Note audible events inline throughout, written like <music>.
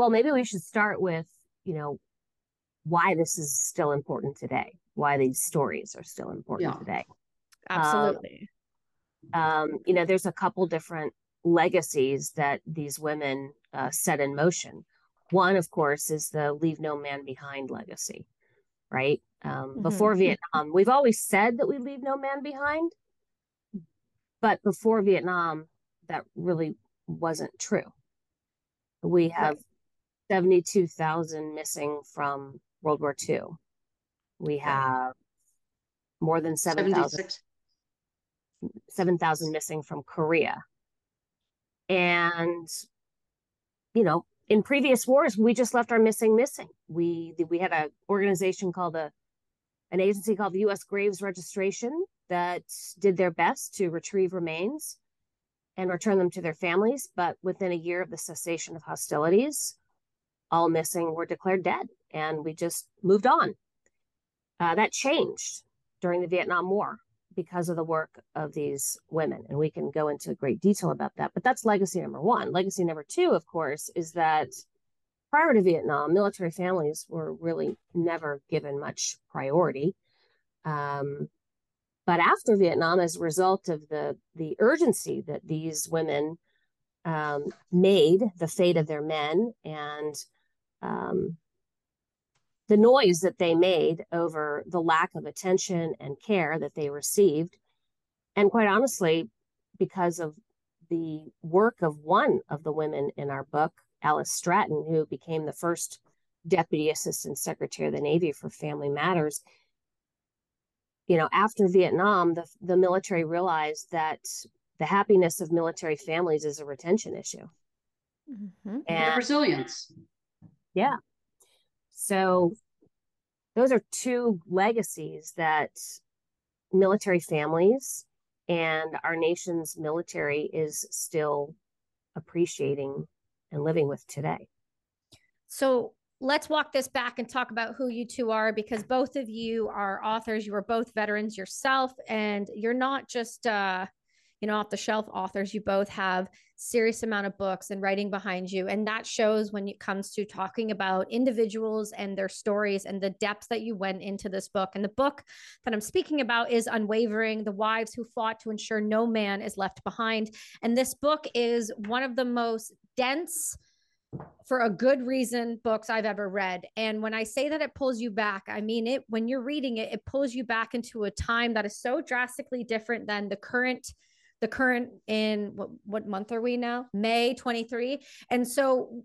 well, maybe we should start with, you know, why this is still important today, why these stories are still important yeah. today. Absolutely. Um, um, you know, there's a couple different legacies that these women uh, set in motion. One, of course, is the leave no man behind legacy, right? Um, mm-hmm. Before Vietnam, we've always said that we leave no man behind, but before Vietnam, that really wasn't true. We have right. 72,000 missing from World War II. We have more than 7,000 7,000 missing from Korea. And, you know, in previous wars, we just left our missing missing. We we had an organization called the an agency called the U.S. Graves Registration that did their best to retrieve remains and return them to their families. But within a year of the cessation of hostilities, all missing were declared dead, and we just moved on. Uh, that changed during the Vietnam War because of the work of these women. And we can go into great detail about that. But that's legacy number one. Legacy number two, of course, is that prior to Vietnam, military families were really never given much priority. Um, but after Vietnam, as a result of the the urgency that these women um, made the fate of their men and um, the noise that they made over the lack of attention and care that they received. And quite honestly, because of the work of one of the women in our book, Alice Stratton, who became the first Deputy Assistant Secretary of the Navy for Family Matters. You know, after Vietnam, the, the military realized that the happiness of military families is a retention issue. Mm-hmm. And resilience. Yeah. So those are two legacies that military families and our nation's military is still appreciating and living with today. So let's walk this back and talk about who you two are because both of you are authors. You are both veterans yourself, and you're not just uh, you know off the shelf authors you both have serious amount of books and writing behind you. And that shows when it comes to talking about individuals and their stories and the depth that you went into this book. And the book that i'm speaking about is unwavering the wives who fought to ensure no man is left behind. And this book is one of the most dense for a good reason books I've ever read. And when I say that it pulls you back, I mean it when you're reading it, it pulls you back into a time that is so drastically different than the current the current in what, what month are we now? May 23. And so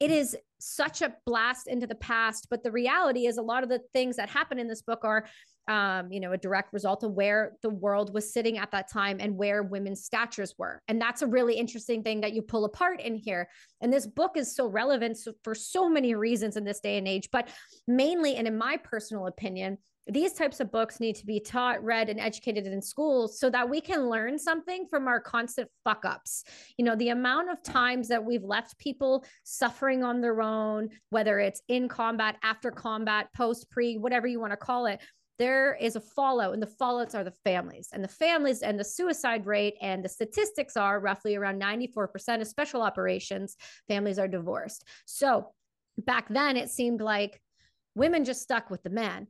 it is such a blast into the past but the reality is a lot of the things that happen in this book are um, you know a direct result of where the world was sitting at that time and where women's statures were and that's a really interesting thing that you pull apart in here and this book is so relevant for so many reasons in this day and age but mainly and in my personal opinion these types of books need to be taught, read, and educated in schools so that we can learn something from our constant fuck ups. You know, the amount of times that we've left people suffering on their own, whether it's in combat, after combat, post, pre, whatever you want to call it, there is a fallout, and the fallouts are the families and the families and the suicide rate. And the statistics are roughly around 94% of special operations families are divorced. So back then, it seemed like women just stuck with the man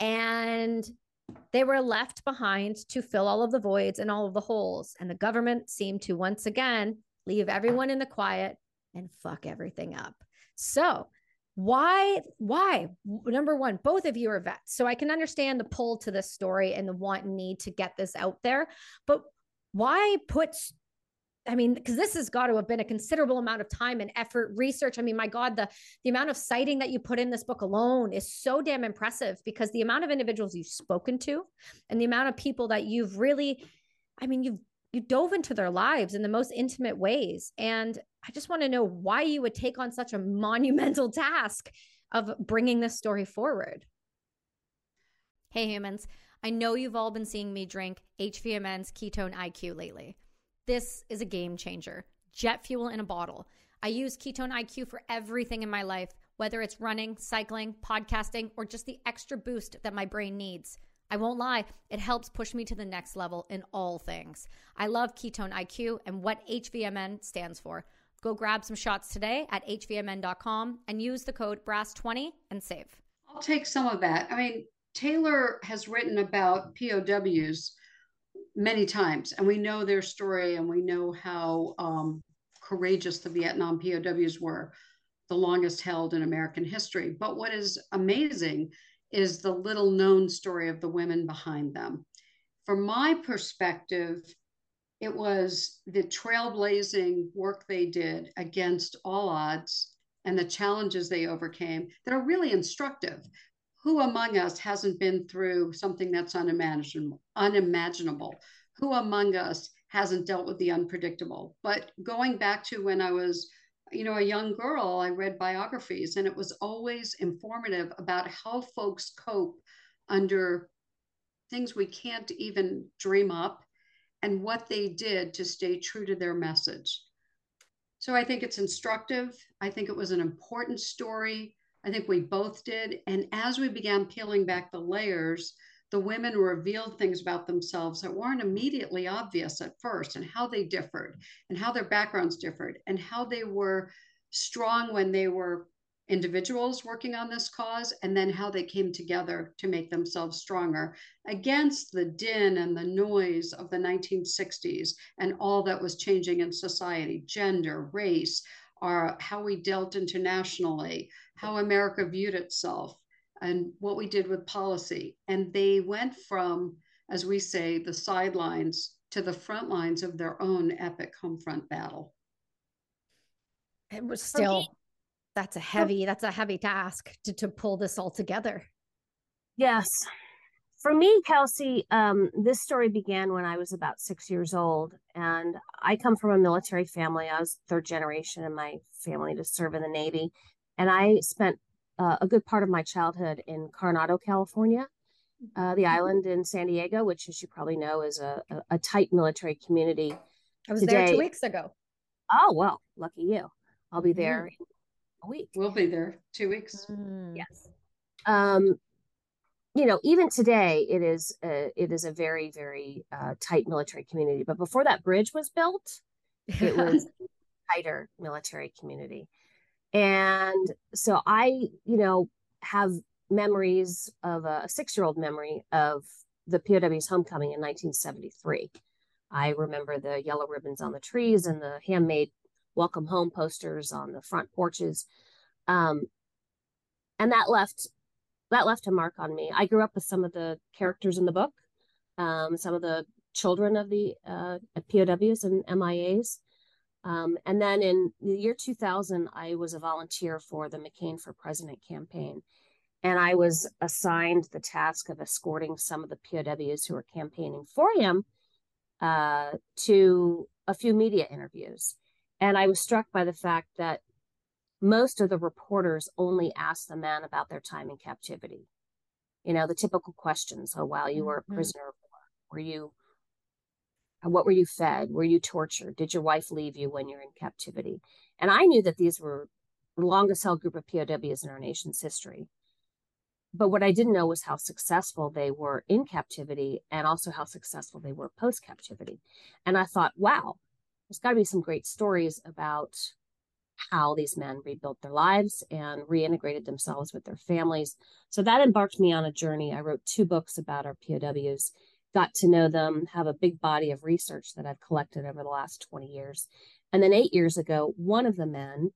and they were left behind to fill all of the voids and all of the holes. And the government seemed to once again leave everyone in the quiet and fuck everything up. So, why why number one both of you are vets so i can understand the pull to this story and the want and need to get this out there but why put I mean, because this has got to have been a considerable amount of time and effort, research. I mean, my God, the the amount of citing that you put in this book alone is so damn impressive because the amount of individuals you've spoken to and the amount of people that you've really, I mean, you've you dove into their lives in the most intimate ways. And I just want to know why you would take on such a monumental task of bringing this story forward. Hey, humans. I know you've all been seeing me drink HVMN's Ketone IQ lately. This is a game changer. Jet fuel in a bottle. I use Ketone IQ for everything in my life, whether it's running, cycling, podcasting, or just the extra boost that my brain needs. I won't lie, it helps push me to the next level in all things. I love Ketone IQ and what HVMN stands for Go grab some shots today at hvmn.com and use the code BRASS20 and save. I'll take some of that. I mean, Taylor has written about POWs many times, and we know their story and we know how um, courageous the Vietnam POWs were, the longest held in American history. But what is amazing is the little known story of the women behind them. From my perspective, it was the trailblazing work they did against all odds and the challenges they overcame that are really instructive. Who among us hasn't been through something that's unimaginable? unimaginable? Who among us hasn't dealt with the unpredictable? But going back to when I was you know, a young girl, I read biographies, and it was always informative about how folks cope under things we can't even dream up and what they did to stay true to their message. So I think it's instructive. I think it was an important story. I think we both did. And as we began peeling back the layers, the women revealed things about themselves that weren't immediately obvious at first and how they differed and how their backgrounds differed and how they were strong when they were individuals working on this cause and then how they came together to make themselves stronger against the din and the noise of the 1960s and all that was changing in society gender race our, how we dealt internationally how america viewed itself and what we did with policy. And they went from, as we say, the sidelines to the front lines of their own epic home front battle. It was still that's a heavy that's a heavy task to, to pull this all together. Yes. For me, Kelsey, um, this story began when I was about six years old. And I come from a military family. I was third generation in my family to serve in the Navy. And I spent uh, a good part of my childhood in Coronado, California, uh, the mm-hmm. island in San Diego, which, as you probably know, is a, a, a tight military community. I was Today, there two weeks ago. Oh, well, lucky you. I'll be there mm. in a week. We'll be there two weeks. Mm. Yes. Um, you know, even today, it is a, it is a very, very uh, tight military community. But before that bridge was built, it <laughs> was tighter military community. And so I, you know, have memories of a six year old memory of the POW's homecoming in 1973. I remember the yellow ribbons on the trees and the handmade welcome home posters on the front porches. Um, and that left that left a mark on me. I grew up with some of the characters in the book, um, some of the children of the uh, POWs and MIAs. Um, and then in the year 2000, I was a volunteer for the McCain for President campaign. And I was assigned the task of escorting some of the POWs who were campaigning for him uh, to a few media interviews. And I was struck by the fact that most of the reporters only asked the men about their time in captivity. You know, the typical questions. Oh, while you were a mm-hmm. prisoner of war, were you what were you fed? Were you tortured? Did your wife leave you when you're in captivity? And I knew that these were the longest held group of POWs in our nation's history. But what I didn't know was how successful they were in captivity and also how successful they were post captivity. And I thought, wow, there's got to be some great stories about how these men rebuilt their lives and reintegrated themselves with their families. So that embarked me on a journey. I wrote two books about our POWs got to know them, have a big body of research that I've collected over the last 20 years. And then eight years ago, one of the men,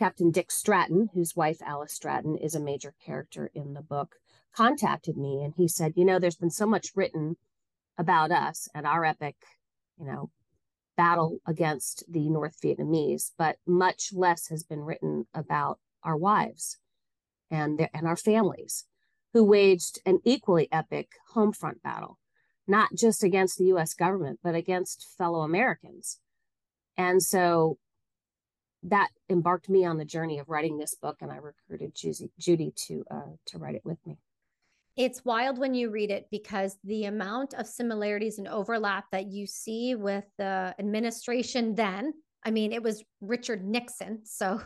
Captain Dick Stratton, whose wife Alice Stratton is a major character in the book, contacted me and he said, You know, there's been so much written about us and our epic, you know, battle against the North Vietnamese, but much less has been written about our wives and their, and our families who waged an equally epic home front battle not just against the US government, but against fellow Americans. And so that embarked me on the journey of writing this book, and I recruited Judy, to uh, to write it with me. It's wild when you read it because the amount of similarities and overlap that you see with the administration then. I mean, it was Richard Nixon, so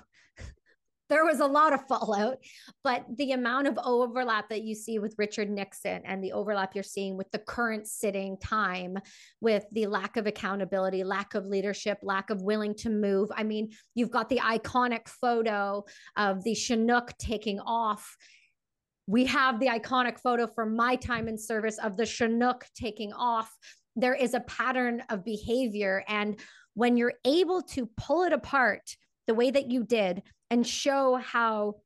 there was a lot of <laughs> fallout, but the amount of overlap that you see with Richard Nixon and the overlap you're seeing with the current sitting time, with the lack of accountability, lack of leadership, lack of willing to move. I mean, you've got the iconic photo of the Chinook taking off. We have the iconic photo from my time in service of the Chinook taking off. There is a pattern of behavior. And when you're able to pull it apart the way that you did, and show how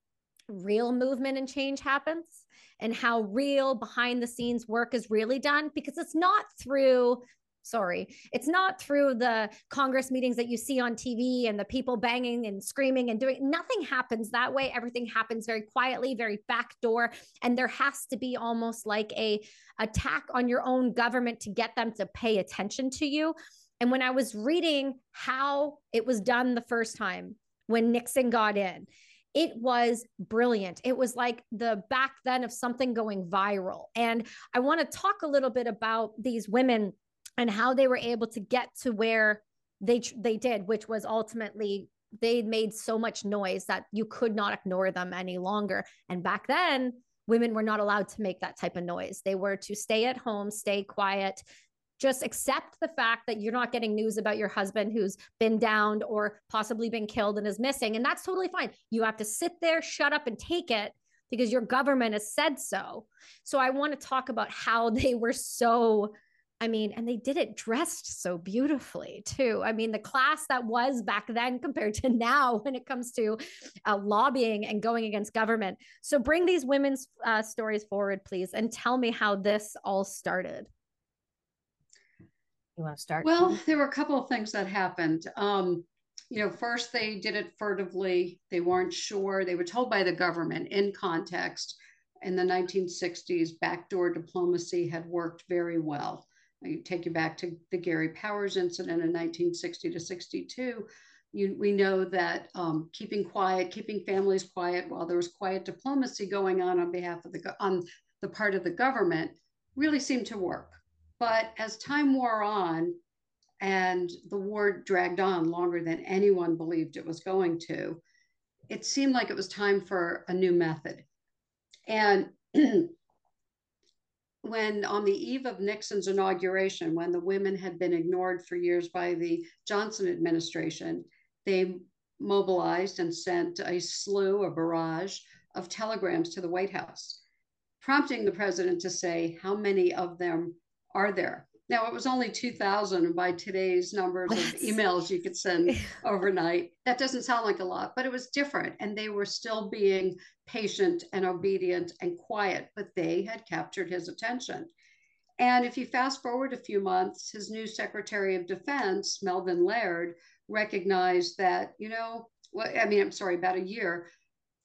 real movement and change happens and how real behind the scenes work is really done because it's not through sorry it's not through the congress meetings that you see on tv and the people banging and screaming and doing nothing happens that way. Everything happens very quietly very backdoor and there has to be almost like a attack on your own government to get them to pay attention to you. And when i was reading how it was done the first time when Nixon got in. It was brilliant. It was like the back then of something going viral. And I want to talk a little bit about these women and how they were able to get to where they they did, which was ultimately they made so much noise that you could not ignore them any longer. And back then, women were not allowed to make that type of noise. They were to stay at home, stay quiet, just accept the fact that you're not getting news about your husband who's been downed or possibly been killed and is missing. And that's totally fine. You have to sit there, shut up, and take it because your government has said so. So I want to talk about how <laughs> they were so. I mean, and they did it dressed so beautifully too. I mean, the class that was back then compared to <laughs> now when it comes to uh, lobbying and going against government. So bring these women's uh, stories forward, please, and tell me how this all started. You want to start? Well, there were a couple of things that happened. Um, you know, first they did it furtively. They weren't sure. They were told by the government in context. In the 1960s, backdoor diplomacy had worked very well. I take you back to the Gary Powers incident in 1960 to 62. You, we know that um, keeping quiet, keeping families quiet while there was quiet diplomacy going on on behalf of the on the part of the government really seemed to work. But as time wore on and the war dragged on longer than anyone believed it was going to, it seemed like it was time for a new method. And <clears throat> when on the eve of Nixon's inauguration, when the women had been ignored for years by the Johnson administration, they mobilized and sent a slew, a barrage of telegrams to the White House, prompting the president to say how many of them are there. Now, it was only 2,000, and by today's numbers of emails you could send <laughs> overnight, that doesn't sound like a lot, but it was different. And they were still being patient and obedient and quiet, but they had captured his attention. And if you fast forward a few months, his new Secretary of Defense, Melvin Laird, recognized that, you know, well, I mean, I'm sorry, about a year,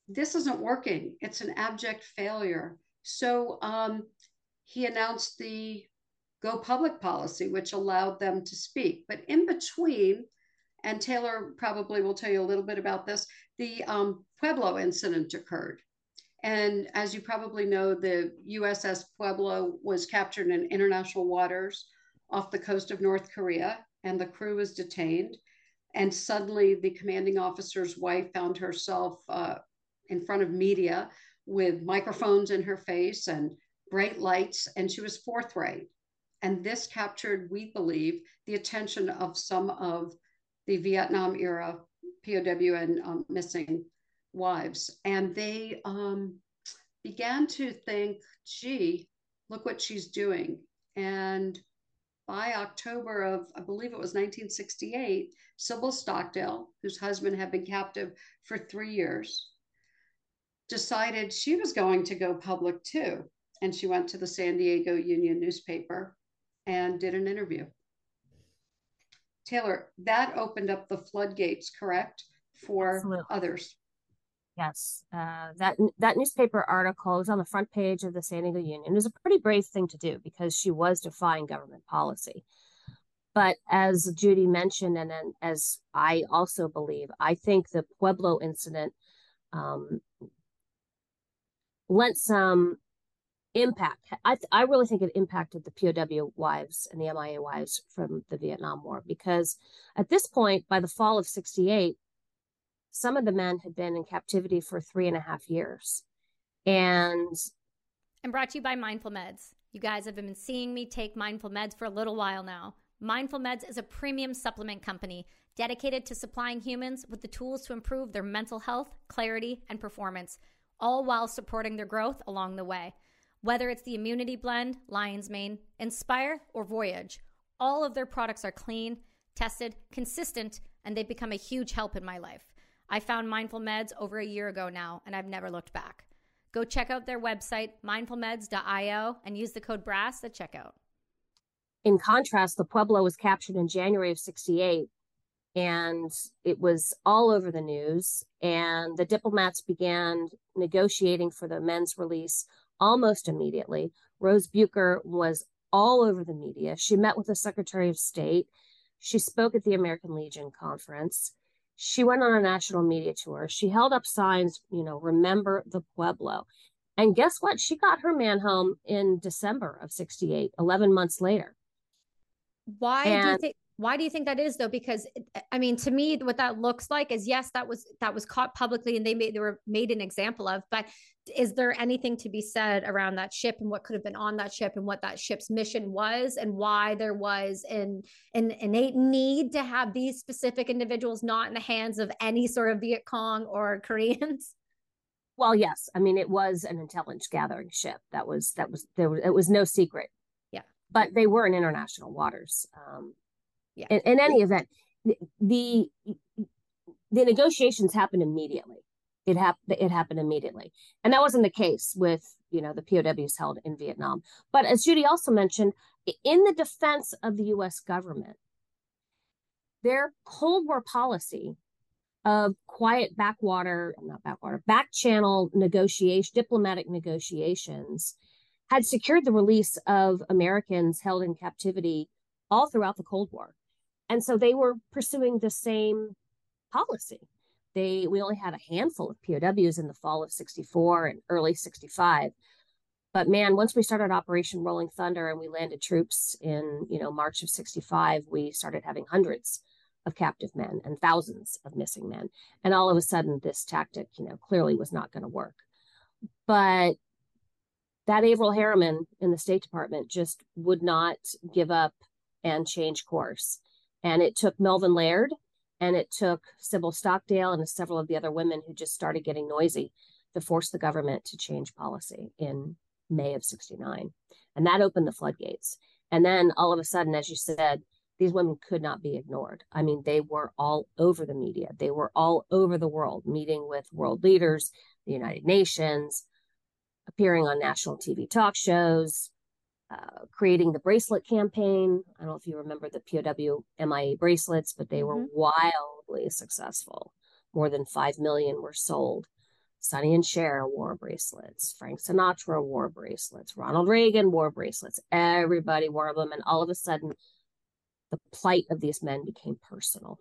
this isn't working. It's an abject failure. So um, he announced the go public policy, which allowed them to speak. But in between, and Taylor probably will tell you a little bit about this, the um, Pueblo incident occurred. And as you probably know, the USS Pueblo was captured in international waters off the coast of North Korea, and the crew was detained. And suddenly, the commanding officer's wife found herself uh, in front of media with microphones in her face and bright lights, and she was forthright. And this captured, we believe, the attention of some of the Vietnam era POW and um, missing wives. And they um, began to think, gee, look what she's doing. And by October of, I believe it was 1968, Sybil Stockdale, whose husband had been captive for three years, decided she was going to go public too. And she went to the San Diego Union newspaper and did an interview. Taylor, that opened up the floodgates, correct, for Absolutely. others. Yes, uh, that that newspaper article was on the front page of the San Diego Union. It was a pretty brave thing to do because she was defying government policy. But as Judy mentioned, and then as I also believe, I think the Pueblo incident um, lent some impact. I, I really think it impacted the POW wives and the MIA wives from the Vietnam War because at this point, by the fall of 68, some of the men had been in captivity for three and a half years. And and brought to you by Mindful Meds. You guys have been seeing me take Mindful Meds for a little while now. Mindful Meds is a premium supplement company dedicated to supplying humans with the tools to improve their mental health, clarity, and performance, all while supporting their growth along the way. Whether it's the Immunity Blend, Lion's Mane, Inspire, or Voyage, all of their products are clean, tested, consistent, and they've become a huge help in my life. I found Mindful Meds over a year ago now, and I've never looked back. Go check out their website, mindfulmeds.io, and use the code BRASS at checkout. In contrast, the Pueblo was captured in January of 68 and it was all over the news. And the diplomats began negotiating for the men's release almost immediately. Rose Bucher was all over the media. She met with the Secretary of State. She spoke at the American Legion conference. She went on a national media tour. She held up signs, you know, remember the Pueblo. And guess what? She got her man home in December of 68, 11 months later. Why and, do you think why do you think that is though? Because i mean to me what that looks like is yes that was that was caught publicly and they made they were made an example of but is there anything to be said around that ship and what could have been on that ship and what that ship's mission was and why there was an an innate need to have these specific individuals not in the hands of any sort of viet cong or <laughs> koreans? Well yes. I mean it was an intelligence gathering ship. That was that was there was it was no secret. Yeah. But they were in international waters um yeah. In, in any event, the, the the negotiations happened immediately. It happened. It happened immediately, and that wasn't the case with you know the POWs held in Vietnam. But as Judy also mentioned, in the defense of the U.S. government, their Cold War policy of quiet backwater, not backwater, back channel negotiation, diplomatic negotiations, had secured the release of Americans held in captivity all throughout the Cold War. And so they were pursuing the same policy. They we only had a handful of POWs in the fall of 64 and early 65. But man, once we started Operation Rolling Thunder and we landed troops in, you know, March of 65, we started having hundreds of captive men and thousands of missing men. And all of a sudden this tactic, you know, clearly was not going to work. But that Averell Harriman in the State Department just would not give up and change course. And it took Melvin Laird and it took Sybil Stockdale and several of the other women who just started getting noisy to force the government to change policy in May of 69. And that opened the floodgates. And then all of a sudden, as you said, these women could not be ignored. I mean, they were all over the media, they were all over the world, meeting with world leaders, the United Nations, appearing on national TV talk shows, uh, creating the bracelet campaign. I don't know if you remember the POW MIA bracelets, but they were mm-hmm. wildly successful. More than 5 million were sold. Sonny and Cher wore bracelets. Frank Sinatra wore bracelets. Ronald Reagan wore bracelets. Everybody wore them. And all of a sudden, the plight of these men became personal.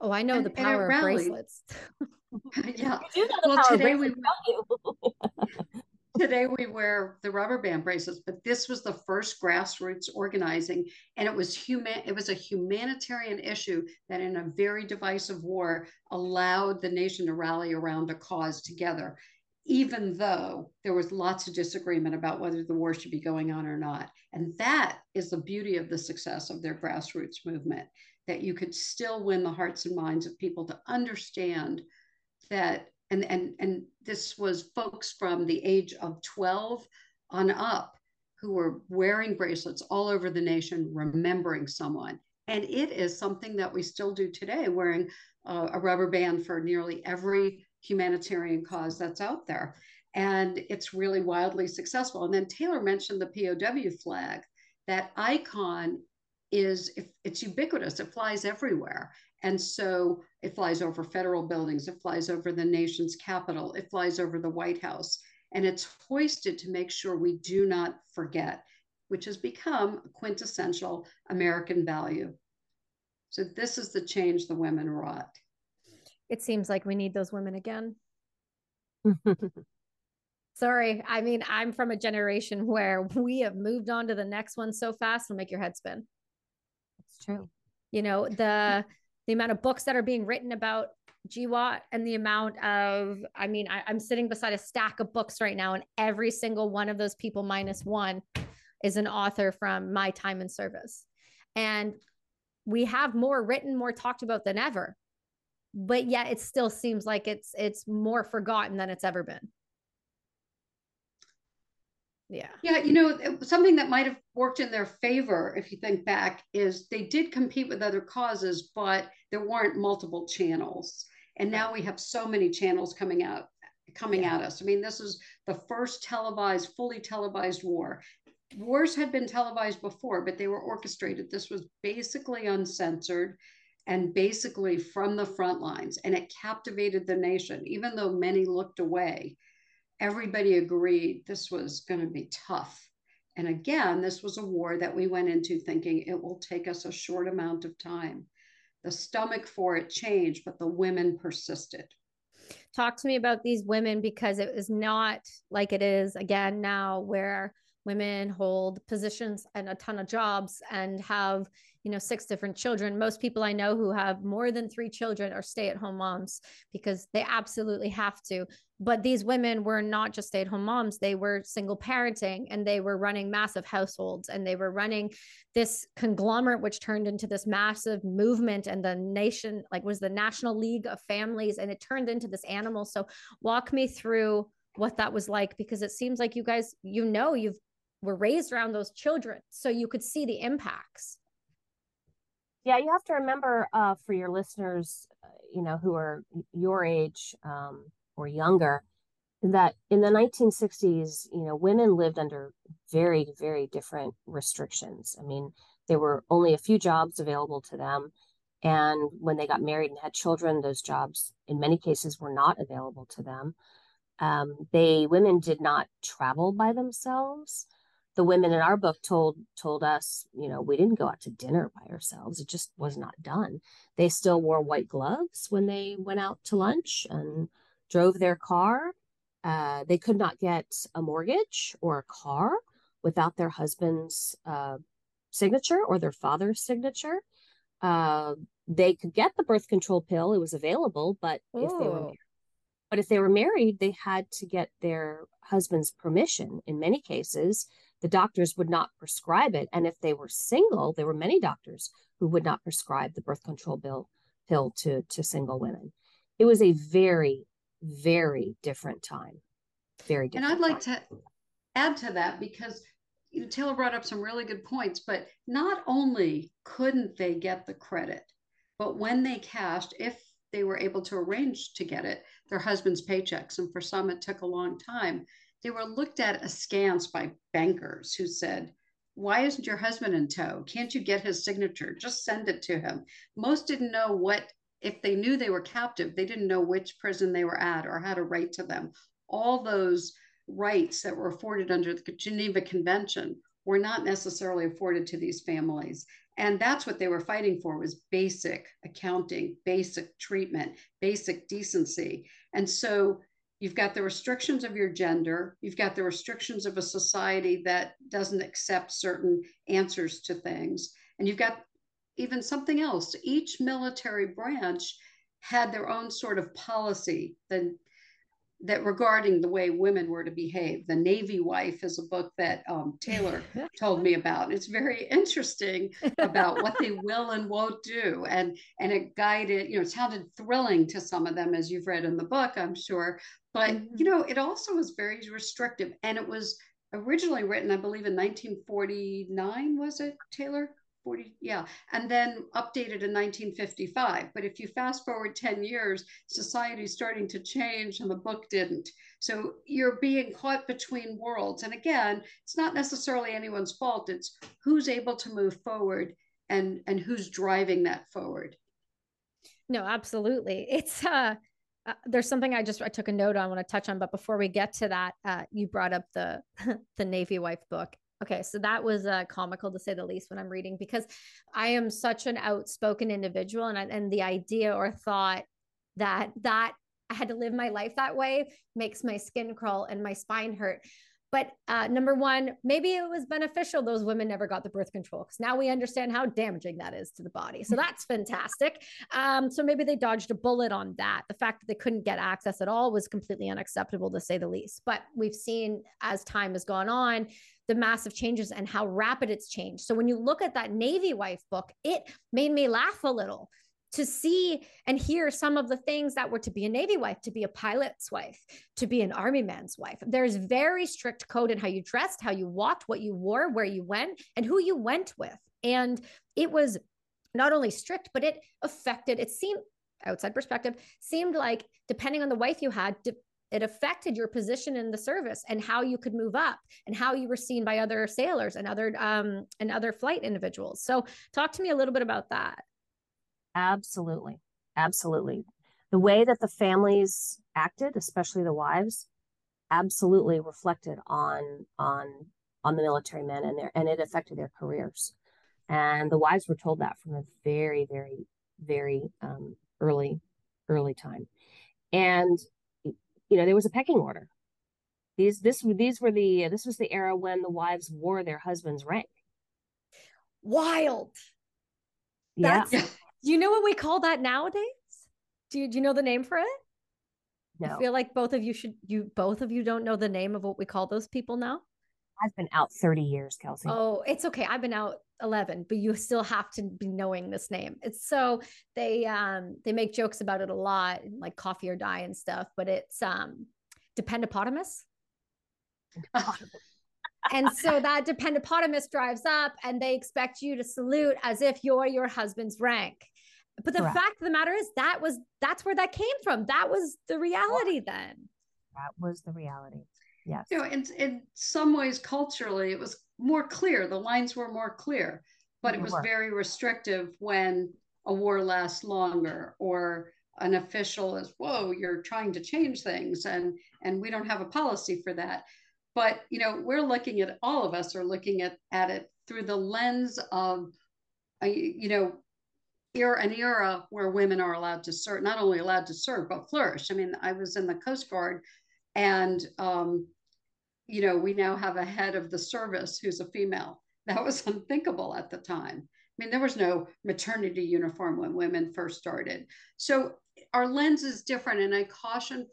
Oh, I know and, the power of bracelets. <laughs> yeah. well, today we <laughs> today we wear the rubber band bracelets, but this was the first grassroots organizing, and it was human. It was a humanitarian issue that, in a very divisive war, allowed the nation to rally around a cause together, even though there was lots of disagreement about whether the war should be going on or not. And that is the beauty of the success of their grassroots movement. That you could still win the hearts and minds of people to understand that and and and this was folks from the age of 12 on up who were wearing bracelets all over the nation remembering someone. And it is something that we still do today wearing uh, a rubber band for nearly every humanitarian cause that's out there. And it's really wildly successful. And then taylor mentioned the pow flag. That icon is it's ubiquitous. It flies everywhere and so it flies over federal buildings, it flies over the nation's capital, it flies over the White House, and it's hoisted to make sure we do not forget, which has become a quintessential American value. So this is the change the women wrought. It seems like we need those women again. <laughs> Sorry. I mean, I'm from a generation where we have moved on to the next one so fast it'll make your head spin. It's true. You know, the the amount of books that are being written about GWOT and the amount of, I mean, I, I'm sitting beside a stack of books right now, and every single one of those people minus one is an author from my time in service. And we have more written, more talked about than ever. But yet it still seems like it's it's more forgotten than it's ever been. Yeah. Yeah, you know, something that might have worked in their favor, if you think back, is they did compete with other causes, but there weren't multiple channels. And now we have so many channels coming out coming yeah. at us. I mean, this is the first televised, fully televised war. Wars had been televised before, but they were orchestrated. This was basically uncensored and basically from the front lines, and it captivated the nation, even though many looked away everybody agreed this was going to be tough. And again, this was a war that we went into thinking it will take us a short amount of time. The stomach for it changed, but the women persisted. Talk to me about these women because it is not like it is again now, where women hold positions and a ton of jobs and have you know six different children. Most people i know who have more than three children are stay-at-home moms because they absolutely have to. But these women were not just stay-at-home moms. They were single parenting and they were running massive households and they were running this conglomerate which turned into this massive movement and the nation like was the national league of families and it turned into this animal. So walk me through what that was like because it seems like you guys you know you've were raised around those children so you could see the impacts. Yeah you have to remember uh, for your listeners uh, you know who are your age um, or younger that in the 1960s you know women lived under very very different restrictions. I mean there were only a few jobs available to them and when they got married and had children those jobs in many cases were not available to them. Um, they women did not travel by themselves the women in our book told told us, you know, we didn't go out to dinner by ourselves. It just was not done. They still wore white gloves when they went out to lunch and drove their car. Uh, they could not get a mortgage or a car without their husband's uh, signature or their father's signature. Uh, they could get the birth control pill; it was available, but Ooh. if they were married, but if they were married, they had to get their husband's permission. In many cases, the doctors would not prescribe it. And if they were single, there were many doctors who would not prescribe the birth control bill, pill to, to single women. It was a very, very different time. Very different. And I'd like time. to add to that because you know, Taylor brought up some really good points, but not only couldn't they get the credit, but when they cashed, if they were able to arrange to get it, their husband's paychecks, and for some it took a long time, they were looked at askance by bankers who said, Why isn't your husband in tow? Can't you get his signature? Just send it to him. Most didn't know what, if they knew they were captive, they didn't know which prison they were at or how to write to them. All those rights that were afforded under the Geneva Convention were not necessarily afforded to these families and that's what they were fighting for was basic accounting basic treatment basic decency and so You've got the restrictions of your gender. You've got the restrictions of a society that doesn't accept certain answers to things. And you've got even something else. Each military branch had their own sort of policy. The that regarding the way women were to behave. The Navy Wife is a book that um, Taylor <laughs> told me about. It's very interesting about what they will and won't do, and and it guided. You know, it sounded thrilling to some of them, as you've read in the book, I'm sure. But mm-hmm. you know, it also was very restrictive, and it was originally written, I believe, in 1949. Was it Taylor? 40 yeah and then updated in 1955 but if you fast forward 10 years society's starting to change and the book didn't. So you're being caught between worlds. And again it's not necessarily anyone's fault. It's who's able to move forward and and who's driving that forward. No absolutely. It's uh uh, there's something I just I took a note on I want to touch on, but before we get to that, uh, you brought up the <laughs> the Navy wife book, Okay, so that was uh, comical to say the least when I'm reading because I am such an outspoken individual, and and the idea or thought that that I had to live my life that way makes my skin crawl and my spine hurt. But uh, number one, maybe it was beneficial those women never got the birth control because now we understand how damaging that is to the body. So that's fantastic. Um, so maybe they dodged a bullet on that. The fact that they couldn't get access at all was completely unacceptable to say the least. But we've seen as time has gone on, the massive changes and how rapid it's changed. So when you look at that Navy wife book, it made me laugh a little to see and hear some of the things that were to be a Navy wife, to be a pilot's wife, to be an Army man's wife. There's very strict code in how you dressed, how you walked, what you wore, where you went, and who you went with. And it was not only strict, but it affected, it seemed outside perspective, seemed like depending on the wife you had, it affected your position in the service and how you could move up and how you were seen by other sailors and other um, and other flight individuals. So talk to me a little bit about that. Absolutely. Absolutely. The way that the families acted, especially the wives, absolutely reflected on on on the military men and their and it affected their careers. And the wives were told that from a very, very, very um, early, early time. And you know, there was a pecking order. These this these were the this was the era when the wives wore their husband's rank. Wild. That's, yeah. You know what we call that nowadays? Do you, do you know the name for it? No. I feel like both of you should you both of you don't know the name of what we call those people now. I've been out 30 years, Kelsey. Oh, it's okay. I've been out 11, but you still have to be knowing this name. It's so they um they make jokes about it a lot, like coffee or die and stuff, but it's um dependapotamus. <laughs> and so that dependapotamus drives up and they expect you to salute as if you're your husband's rank. But the Correct. fact of the matter is that was that's where that came from. That was the reality then. That was the reality. Yes. You know, in in some ways culturally it was more clear. The lines were more clear, but it was very restrictive when a war lasts longer or an official is, whoa, you're trying to change things and and we don't have a policy for that. But you know, we're looking at all of us are looking at, at it through the lens of you know era, an era where women are allowed to serve, not only allowed to serve, but flourish. I mean, I was in the Coast Guard and, um, you know, we now have a head of the service who's a female. That was <laughs> unthinkable at the time. I mean, there was no maternity uniform when women first started. So our lens is different. And I caution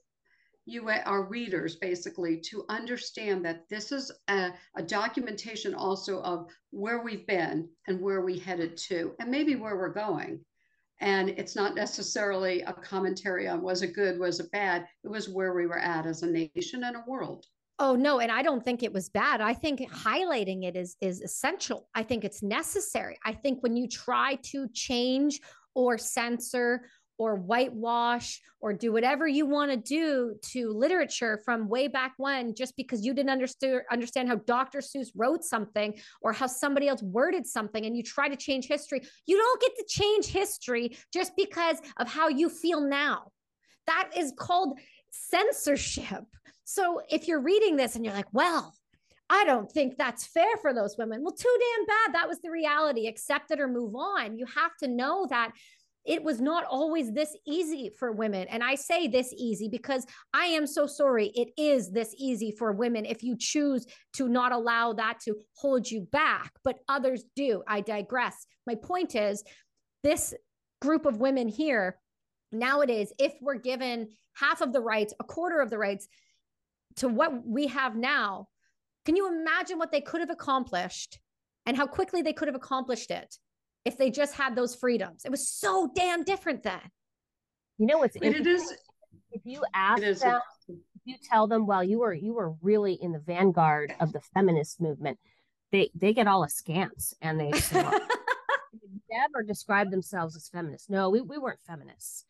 you, our readers, basically, to understand that this is a, a, documentation also of where we've been and where we headed to, and maybe where we're going. And it's not necessarily a commentary on was it good, was it bad. It was where we were at as a nation and a world. Oh no, and I don't think it was bad. I think highlighting it is is essential. I think it's necessary. I think when you try to change or censor or whitewash or do whatever you want to do to literature from way back when just because you didn't understand understand how Dr. Seuss wrote something or how somebody else worded something and you try to change history you don't get to change history just because of how you feel now that is called censorship so if you're reading this and you're like well I don't think that's fair for those women. Well, too damn bad. That was the reality. Accept it or move on. You have to know that it was not always this easy for women. And I say this easy because I am so sorry. It is this easy for women if you choose to not allow that to hold you back, but others do. I digress. My point is this group of women here nowadays, if we're given half of the rights, a quarter of the rights to what we have now, can you imagine what they could have accomplished and how quickly they could have accomplished it? if they just had those freedoms. It was so damn different then. You know what's it is if you ask them, if you tell them, well, you were you were really in the vanguard of the feminist movement, they they get all askance and they <laughs> say, never describe themselves as feminists. No, we, we weren't feminists.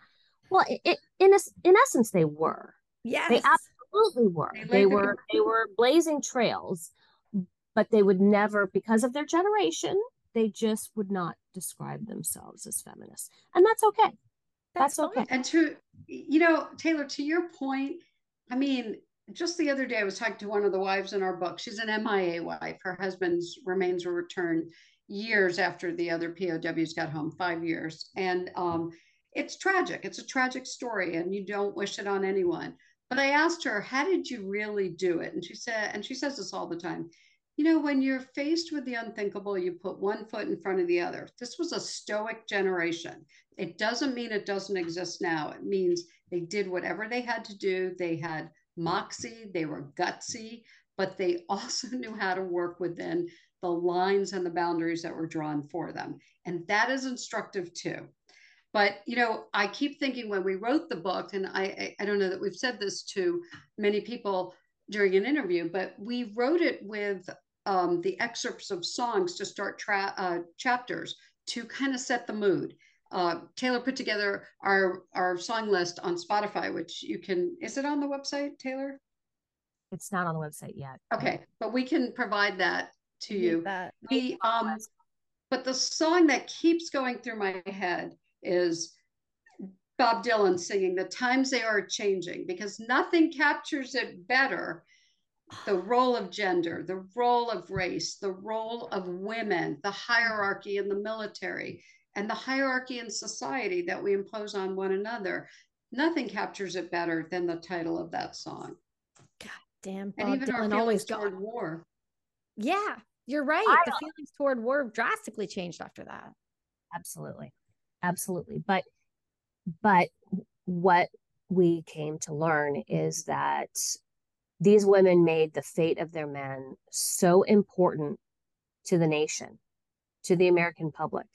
Well, it, it, in in essence, they were. Yes, they absolutely were. They, they were <laughs> they were blazing trails, but they would never, because of their generation, they just would not describe themselves as feminists. And that's okay. That's, that's okay. And to, you know, Taylor, to your point, I mean, just the other day, I was talking to one of the wives in our book. She's an MIA wife. Her husband's remains were returned years after the other POWs got home, five years. And um, it's tragic. It's a tragic story, and you don't wish it on anyone. But I asked her, how did you really do it? And she said, and she says this all the time. You know, when you're faced with the unthinkable, you put one foot in front of the other. This was a stoic generation. It doesn't mean it doesn't exist now. It means they did whatever they had to do. They had moxie, they were gutsy, but they <laughs> also knew how to work within the lines and the boundaries that were drawn for them. And that is instructive too. But you know, I keep thinking when we wrote the book, and I, I, don't know that we've said this to many people during an interview, but we wrote it with um, the excerpts of songs to start tra- uh, chapters to kind of set the mood. Uh, Taylor put together our our song list on Spotify, which you can. Is it on the website, Taylor? It's not on the website yet. Okay, but we can provide that to you. That. The um, but the song that keeps going through my head is Bob Dylan singing "The Times They Are Changing" because nothing captures it better. The role of gender, the role of race, the role of women, the hierarchy in the military, and the hierarchy in society that we impose on one another. Nothing captures it better than the title of that song. God damn, Bob and even Dylan our always feelings got. toward war. Yeah, you're right. I the feelings toward war drastically changed after that. absolutely absolutely. But but what we came to learn is that these women made the fate of their men so important to the nation to the american public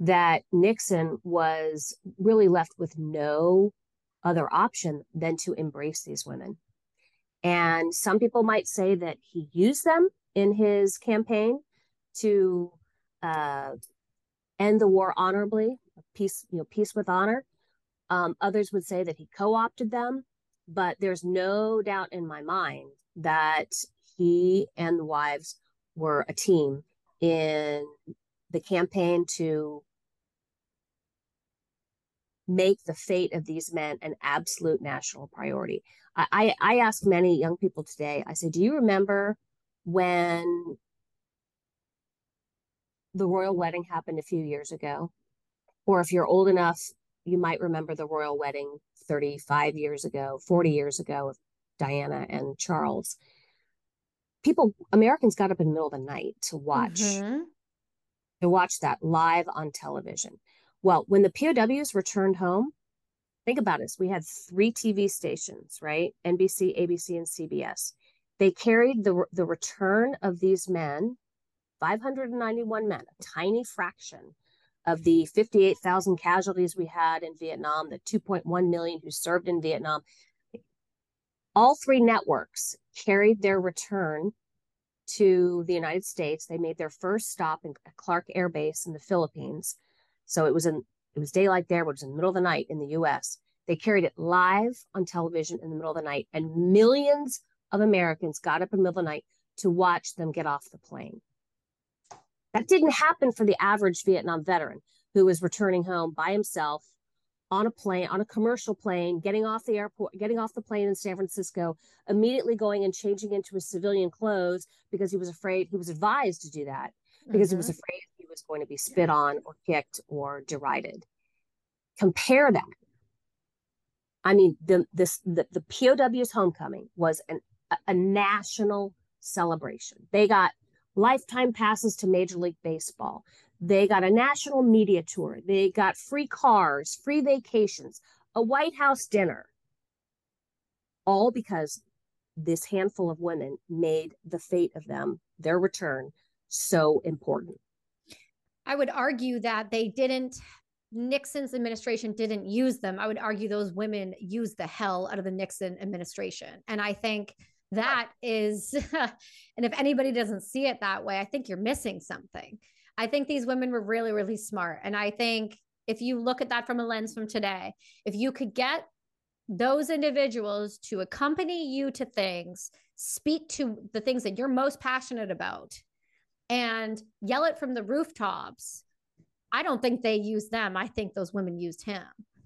that nixon was really left with no other option than to embrace these women. And some people might say that he used them in his campaign to uh, end the war honorably, peace, you know, peace with honor. Um, others would say that he co-opted them, but there's no doubt in my mind that he and the wives were a team in the campaign to make the fate of these men an absolute national priority. I, I, I ask many young people today, I say, do you remember when the royal wedding happened a few years ago? Or if you're old enough, you might remember the royal wedding 35 years ago, 40 years ago of Diana and Charles. People, Americans got up in the middle of the night to watch, Mhm. to watch that live on television. Well, when the POWs returned home, think about this. We had three TV stations, right? NBC, ABC, and CBS. They carried the, the return of these men, 591 men, a tiny fraction of the 58,000 casualties we had in Vietnam, the 2.1 million who served in Vietnam. All three networks carried their return to the United States. They made their first stop in Clark Air Base in the Philippines. So it was in it was daylight there, but it was in the middle of the night in the US. They carried it live on television in the middle of the night, and millions of Americans got up in the middle of the night to watch them get off the plane. That didn't happen for the average Vietnam veteran who was returning home by himself on a plane, on a commercial plane, getting off the airport, getting off the plane in San Francisco, immediately going and changing into his civilian clothes because he was afraid, he was advised to do that because he was Mhm. afraid he was going to be spit on or kicked or derided. Compare that. I mean, the this the, the POW's homecoming was an, a, a national celebration. They got lifetime passes to Major League Baseball. They got a national media tour. They got free cars, free vacations, a White House dinner. All because this handful of women made the fate of them, their return, so important. I would argue that they didn't. Nixon's administration didn't use them. I would argue those women used the hell out of the Nixon administration, and I think that is. <laughs> and if anybody doesn't see it that way, I think you're missing something. I think these women were really, really smart, and I think if you look at that from a lens from today, if you could get those individuals to accompany you to things, speak to the things that you're most passionate about, and yell it from the rooftops. I don't think they used them. I think those women used him.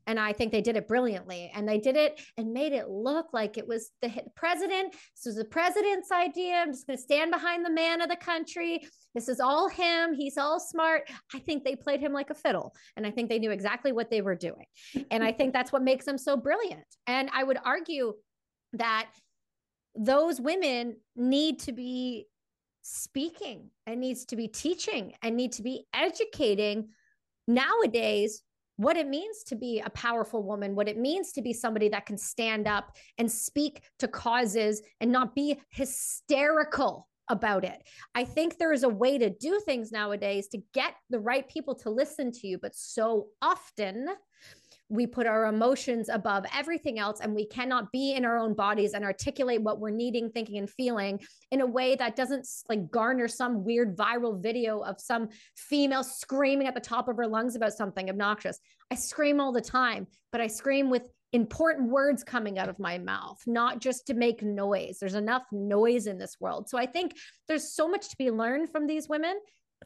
And I think they did it brilliantly. And they did it and made it look like it was the president. This was the president's idea. I'm just going to stand behind the man of the country. This is all him. He's all smart. I think they played him like a fiddle. And I think they knew exactly what they were doing. And I think that's what makes them so brilliant. And I would argue that those women need to be speaking and needs to be teaching and need to be educating nowadays what it means to be a powerful woman, what it means to be somebody that can stand up and speak to causes and not be hysterical about it. I think there is a way to do things nowadays to get the right people to listen to you, but so often we put our emotions above everything else and we cannot be in our own bodies and articulate what we're needing thinking and feeling in a way that doesn't like garner some weird viral video of some female screaming at the top of her lungs about something obnoxious. I scream all the time but i scream with important words coming out of my mouth not just to make noise. There's enough noise in this world. So i think there's so much to be learned from these women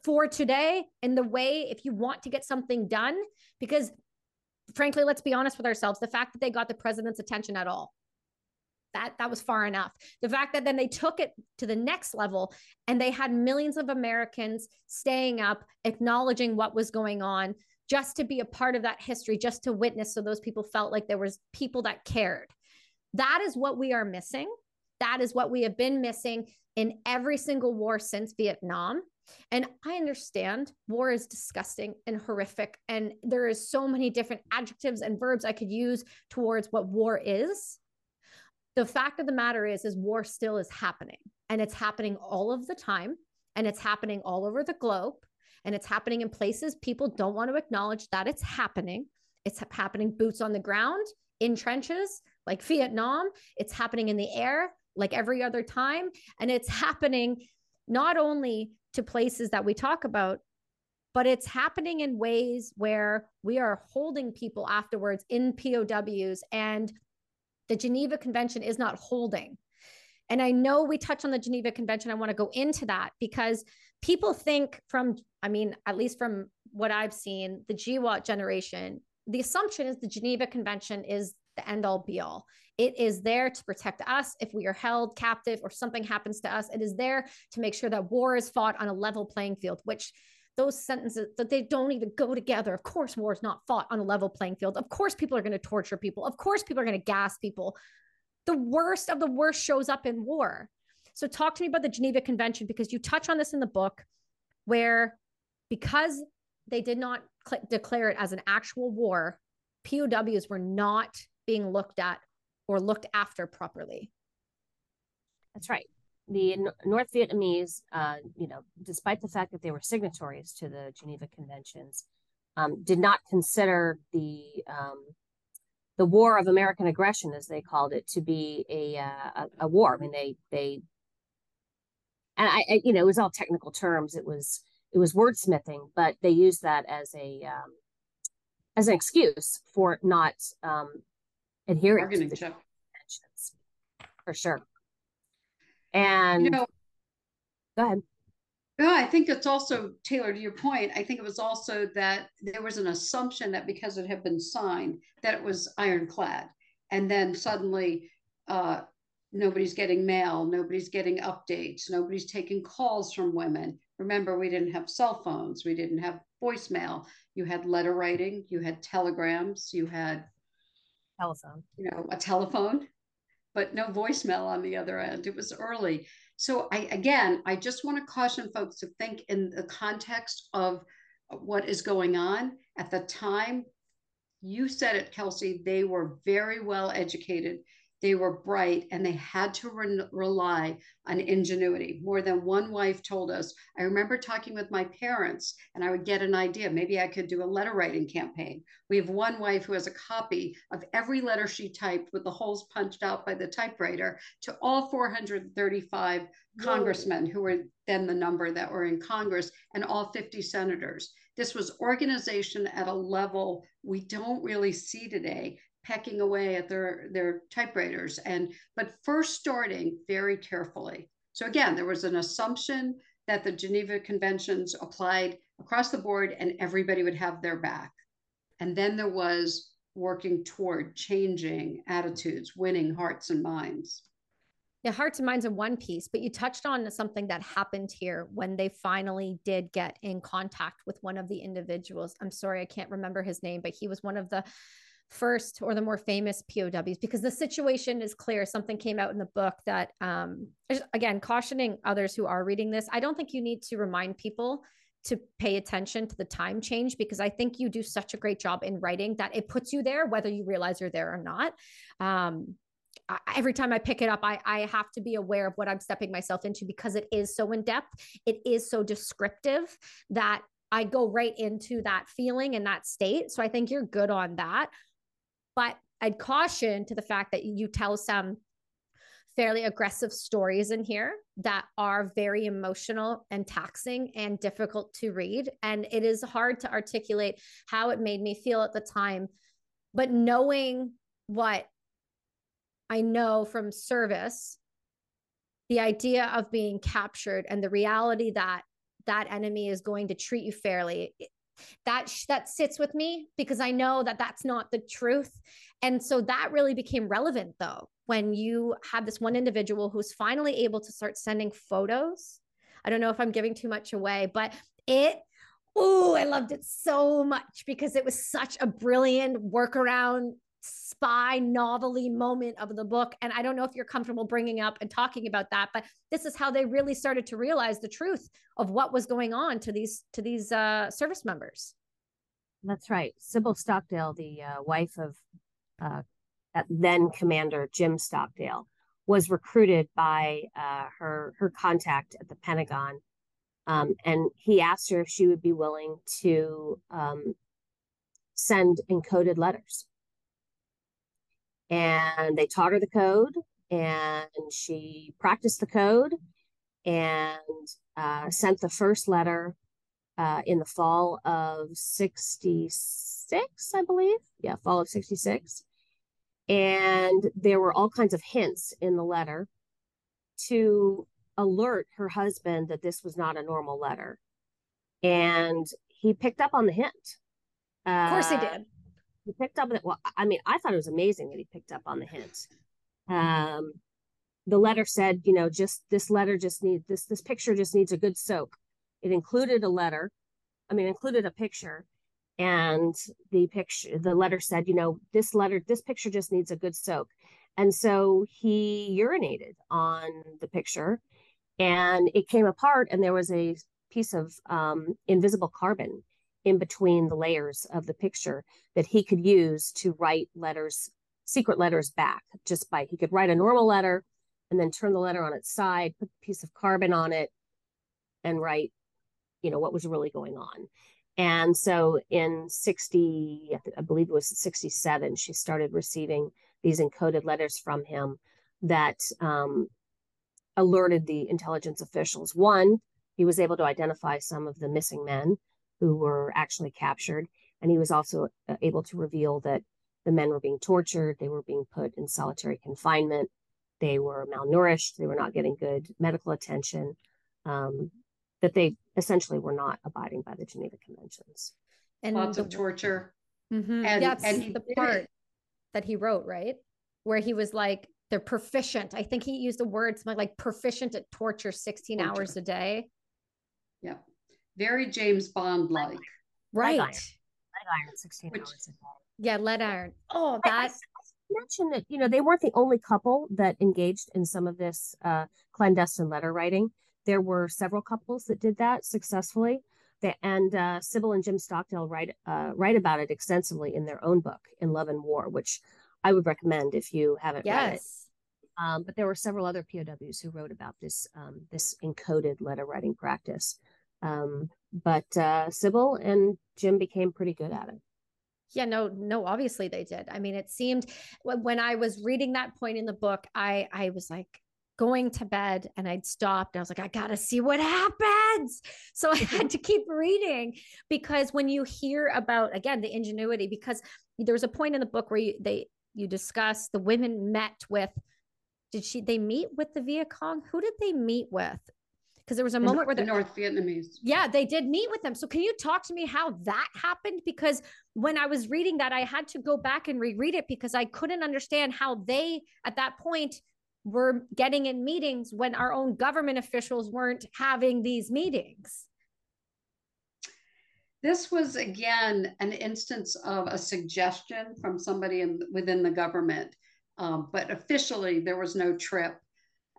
for today in the way if you want to get something done because frankly, let's be honest with ourselves. The fact that they got the president's attention at all, that that was far enough. The fact that then they took it to the next level and they had millions of Americans staying up, acknowledging what was going on, just to be a part of that history, just to witness, so those people felt like there was people that cared. That is what we are missing. That is what we have been missing in every single war since Vietnam. And I understand war is disgusting and horrific. And there is so many different adjectives and verbs I could use towards what war is. The fact of the matter is, is war still is happening and it's happening all of the time and it's happening all over the globe and it's happening in places people don't want to acknowledge that it's happening. It's happening boots on the ground in trenches like Vietnam. It's happening in the air like every other time. And it's happening not only to places that we talk about, but it's happening in ways where we are holding people afterwards in POWs and the Geneva Convention is not holding. And I know we touch on the Geneva Convention. I want to go into that because people think from, I mean, at least from what I've seen, the GWOT generation, the assumption is the Geneva Convention is the end all be all. It is there to protect us if we are held captive or something happens to us. It is there to make sure that war is fought on a level playing field, which those sentences that they don't even go together. Of course, war is not fought on a level playing field. Of course, people are going to torture people. Of course, people are going to gas people. The worst of the worst shows up in war. So, talk to me about the Geneva Convention because you touch on this in the book, where because they did not cl- declare it as an actual war, POWs were not being looked at or looked after properly. That's right. The North Vietnamese, uh, you know, despite the fact that they were signatories to the Geneva Conventions, um, did not consider the um, the war of American aggression, as they called it, to be a uh, a, a, war. I mean, they they and I, I, you know, it was all technical terms. It was it was wordsmithing, but they used that as a um, as an excuse for not um, adhering to the conventions for sure. And you know, go ahead. No, I think it's also Taylor to your point. I think it was also that there was an assumption that because it had been signed, that it was ironclad, and then suddenly uh, nobody's getting mail, nobody's getting updates, nobody's taking calls from women. Remember, we didn't have cell phones, we didn't have voicemail. You had letter writing, you had telegrams, you had telephone, you know, a telephone, but no voicemail on the other end. It was early. So I again, I just want to caution folks to think in the context of what is going on at the time. You said it, Kelsey. They were very well educated they were bright and they had to re- rely on ingenuity. More than one wife told us. I remember talking with my parents and I would get an idea. Maybe I could do a letter writing campaign. We have one wife who has a copy of every letter she typed with the holes punched out by the typewriter to all 435 Whoa. congressmen who were then the number that were in Congress and all 50 senators. This was organization at a level we don't really see today pecking away at their their typewriters and but first starting very carefully so again there was an assumption that the geneva conventions applied across the board and everybody would have their back and then there was working toward changing attitudes, winning hearts and minds. Yeah, hearts and minds in one piece, but you touched on something that happened here when they finally did get in contact with one of the individuals. I'm sorry, I can't remember his name, but he was one of the first or the more famous POWs because the situation is clear. Something came out in the book that, um, again, cautioning others who are reading this. I don't think you need to remind people to pay attention to the time change because I think you do such a great job in writing that it puts you there, whether you realize you're there or not. Um, I, every time I pick it up, I, I have to be aware of what I'm stepping myself into because it is so in depth. It is so descriptive that I go right into that feeling and that state. So I think you're good on that. But I'd caution to the fact that you tell some fairly aggressive stories in here that are very emotional and taxing and difficult to read. And it is hard to articulate how it made me feel at the time. But knowing what I know from service, the idea of being captured and the reality that that enemy is going to treat you fairly that that sits with me because i know that that's not the truth and so that really became relevant though when you had this one individual who's finally able to start sending photos. I don't know if I'm giving too much away, but it, oh, I loved it so much because it was such a brilliant workaround spy novelty moment of the book. And I don't know if you're comfortable bringing up and talking about that, but this is how they really started to realize the truth of what was going on to these to these uh, service members. That's right. Sybil Stockdale, the uh, wife of uh, then Commander Jim Stockdale, was recruited by uh, her her contact at the Pentagon, um, and he asked her if she would be willing to um, send encoded letters. And they taught her the code, and she practiced the code, and uh, sent the first letter uh, in the fall of '66, I believe. Yeah, fall of '66 and there were all kinds of hints in the letter to alert her husband that this was not a normal letter. And he picked up on the hint. of course he uh, did. He picked up it. Well, I mean, I thought it was amazing that he picked up on the hint. Um, the letter said, you know, just this letter just needs this this picture just needs a good soak. It included a letter, I mean, included a picture, and the picture the letter said you know this letter this picture just needs a good soak and so he urinated on the picture and it came apart and there was a piece of um, invisible carbon in between the layers of the picture that he could use to write letters secret letters back just by he could write a normal letter and then turn the letter on its side put a piece of carbon on it and write you know what was really going on and so in 60, I believe it was 67, she started receiving these encoded letters from him that um, alerted the intelligence officials. One, he was able to identify some of the missing men who were actually captured. And he was also uh, able to reveal that the men were being tortured, they were being put in solitary confinement, they were malnourished, they were not getting good medical attention. Um, that they essentially were not abiding by the Geneva Conventions. And lots of torture. Mm-hmm. And, That's and the part it. that he wrote, right? Where he was like, they're proficient. I think he used the word something like proficient at torture 16 torture. hours a day. Yeah. Very James Bond like. Right. Lead iron. lead iron 16 Which, hours a day. Yeah, lead iron. Oh, that's mention that you know they weren't the only couple that engaged in some of this uh, clandestine letter writing there were several couples that did that successfully. and uh, Sybil and Jim Stockdale write uh, write about it extensively in their own book, In Love and War, which I would recommend if you haven't yes. read it. Um, but there were several other POWs who wrote about this um, this encoded letter writing practice. Um, but uh, Sybil and Jim became pretty good at it. Yeah, no, no, obviously they did. I mean, it seemed when I was reading that point in the book, I I was like, going to bed and I'd stopped. I was like, I got to see what happens. <laughs> So I <laughs> had to keep reading because when you hear about, again, the ingenuity, because there was a point in the book where you, they, you discuss the women met with, did she, they meet with the Viet Cong? Who did they meet with? Because there was a The moment where the the North Vietnamese. yeah, they did meet with them. So can you talk to me how that happened? Because when I was reading that, I had to go back and reread it because I couldn't understand how they at that point were getting in meetings when our own government officials weren't having these meetings. This was again an instance of a suggestion from somebody in, within the government, um, but officially there was no trip,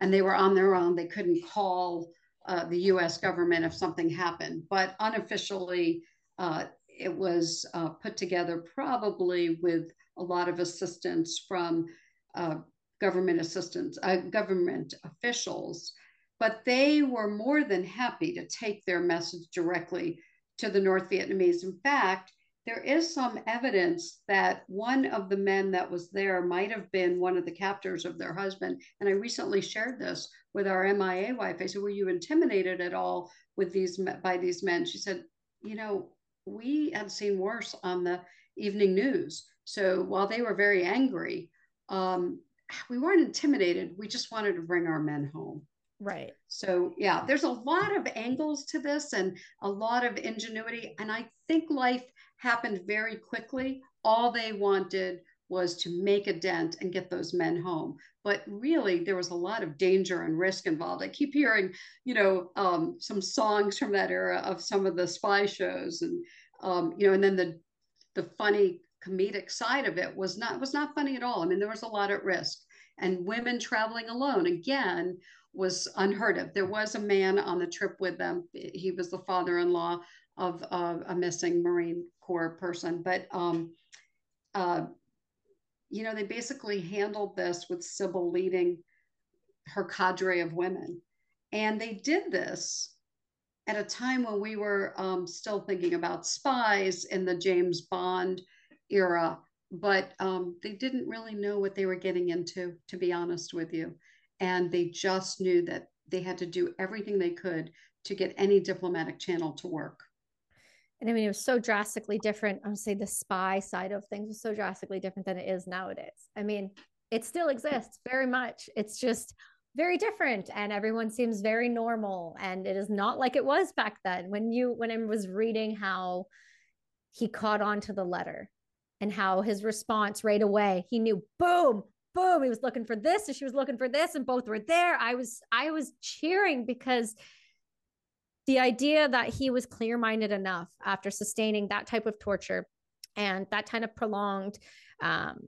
and they were on their own. They couldn't call uh, the U.S. government if something happened, but unofficially uh, it was uh, put together probably with a lot of assistance from uh, government assistance, uh, government officials. But they were more than happy to take their message directly to the North Vietnamese. In fact, there is some evidence that one of the men that was there might have been one of the captors of their husband. And I recently shared this with our MIA wife. I said, "Were you intimidated at all with these by these men?" She said, "You know, we had seen worse on the evening news. So while they were very angry, um, we weren't intimidated. We just wanted to bring our men home." Right. So, yeah, there's a lot of angles to this and a lot of ingenuity. And I think life happened very quickly. All they wanted was to make a dent and get those men home. But really, there was a lot of danger and risk involved. I keep hearing, you know, um, some songs from that era of some of the spy shows, and um, you know, and then the the funny comedic side of it was not was not funny at all. I mean, there was a lot at risk, and women traveling alone again was unheard of. There was a man on the trip with them. He was the father-in-law of uh, a missing Marine Corps person, but um, uh, you know, they basically handled this with Sybil leading her cadre of women, and they did this at a time when we were um, still thinking about spies in the James Bond era, but um, they didn't really know what they were getting into, to be honest with you and they just knew that they had to do everything they could to get any diplomatic channel to work. And I mean, it was so drastically different. I would say the spy side of things was so drastically different than it is nowadays. I mean, it still exists very much. It's just very different and everyone seems very normal and it is not like it was back then when you when i was reading how he caught on to the letter and how his response right away he knew boom boom he was looking for this and she was looking for this and both were there i was i was cheering because the idea that he was clear-minded enough after sustaining that type of torture and that kind of prolonged um,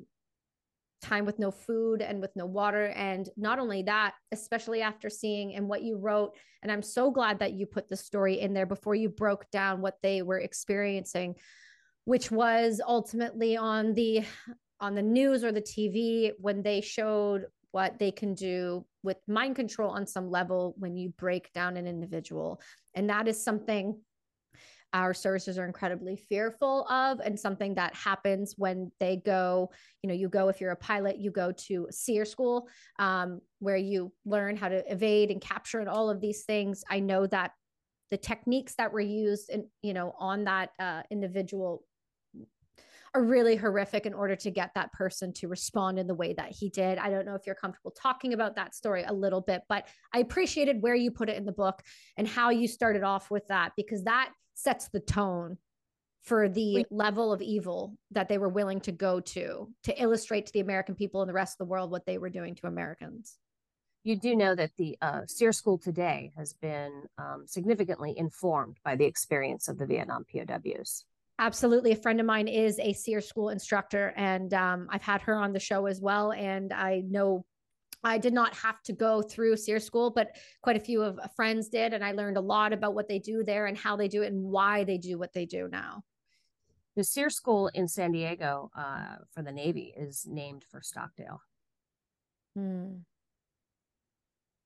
time with no food and with no water and not only that especially after seeing and what you wrote and i'm so glad that you put the story in there before you broke down what they were experiencing which was ultimately on the on the news or the TV when they showed what they can do with mind control on some level when you break down an individual. And that is something our services are incredibly fearful of and something that happens when they go you know you go if you're a pilot you go to SERE school um, where you learn how to evade and capture and all of these things. I know that the techniques that were used in you know on that uh, individual are really horrific in order to get that person to respond in the way that he did. I don't know if you're comfortable talking about that story a little bit, but I appreciated where you put it in the book and how you started off with that because that sets the tone for the level of evil that they were willing to go to to illustrate to the American people and the rest of the world what they were doing to Americans. You do know that the uh, School today has been um, significantly informed by the experience of the Vietnam POWs. Absolutely. A friend of mine is a SERE school instructor, and um, I've had her on the show as well. And I know I did not have to go through SERE school, but quite a few of uh, friends did. And I learned a lot about what they do there and how they do it and why they do what they do now. The SERE school in San Diego uh, for the Navy is named for Stockdale. Hmm.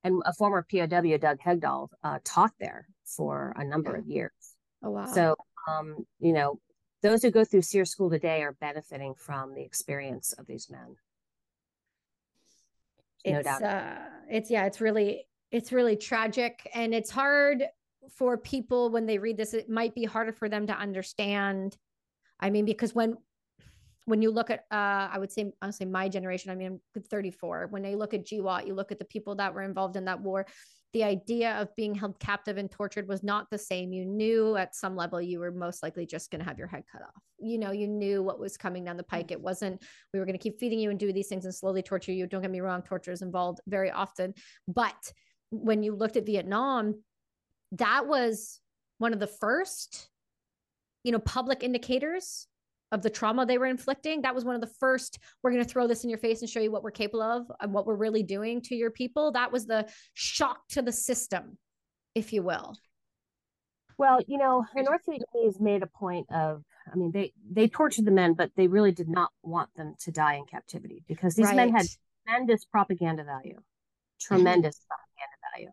And a former POW, Doug Hegdahl, uh, taught there for a number of years. Oh, wow. So um, you know, those who go through SERE school today are benefiting from the experience of these men. No doubt. Uh, it's yeah, it's really it's really tragic, and it's hard for people when they read this. It might be harder for them to understand. I mean, because when when you look at uh, I would say honestly my generation, I mean I'm 34. When they look at GWOT, you look at the people that were involved in that war, the idea of being held captive and tortured was not the same. You knew at some level you were most likely just going to have your head cut off. You know, you knew what was coming down the mm. pike. It wasn't, we were going to keep feeding you and do these things and slowly torture you. Don't get me wrong, torture is involved very often. But when you looked at Vietnam, that was one of the first, you know, public indicators of the trauma they were inflicting. That was one of the first, we're going to throw this in your face and show you what we're capable of and what we're really doing to your people. That was the shock to the system, if you will. Well, you know, the North Vietnamese made a point of, I mean, they they tortured the men, but they really did not want them to die in captivity because these right. men had tremendous propaganda value, tremendous mm-hmm. propaganda value.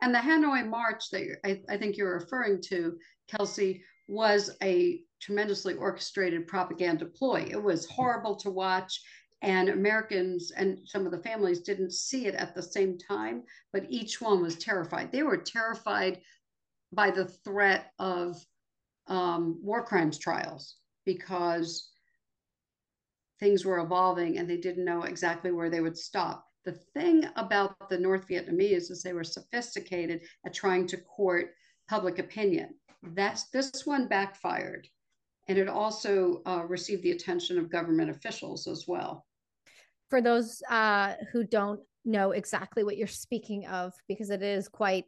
And the Hanoi March that I, I think you're referring to, Kelsey, was a tremendously orchestrated propaganda ploy. It was horrible to watch, and Americans and some of the families didn't see it at the same time, but each one was terrified. They were terrified by the threat of um, war crimes trials because things were evolving and they didn't know exactly where they would stop. The thing about the North Vietnamese is they were sophisticated at trying to court public opinion. That's this one backfired and it also uh, received the attention of government officials as well. For those uh, who don't know exactly what you're speaking of, because it is quite,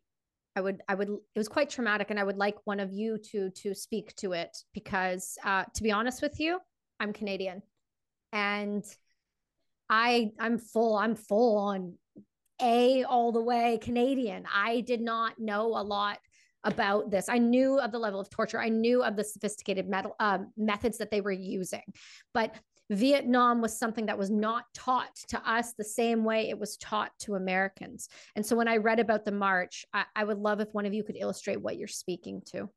I would, I would, it was quite traumatic, and I would like one of you to to speak to it because, uh, to be honest with you, I'm Canadian, and I I'm full, I'm full on a all the way Canadian. I did not know a lot about this. I knew of the level of torture. I knew of the sophisticated metal, uh, methods that they were using. But Vietnam was something that was not taught to us the same way it was taught to Americans. And so when I read about the march, I, I would love if one of you could illustrate what you're speaking to.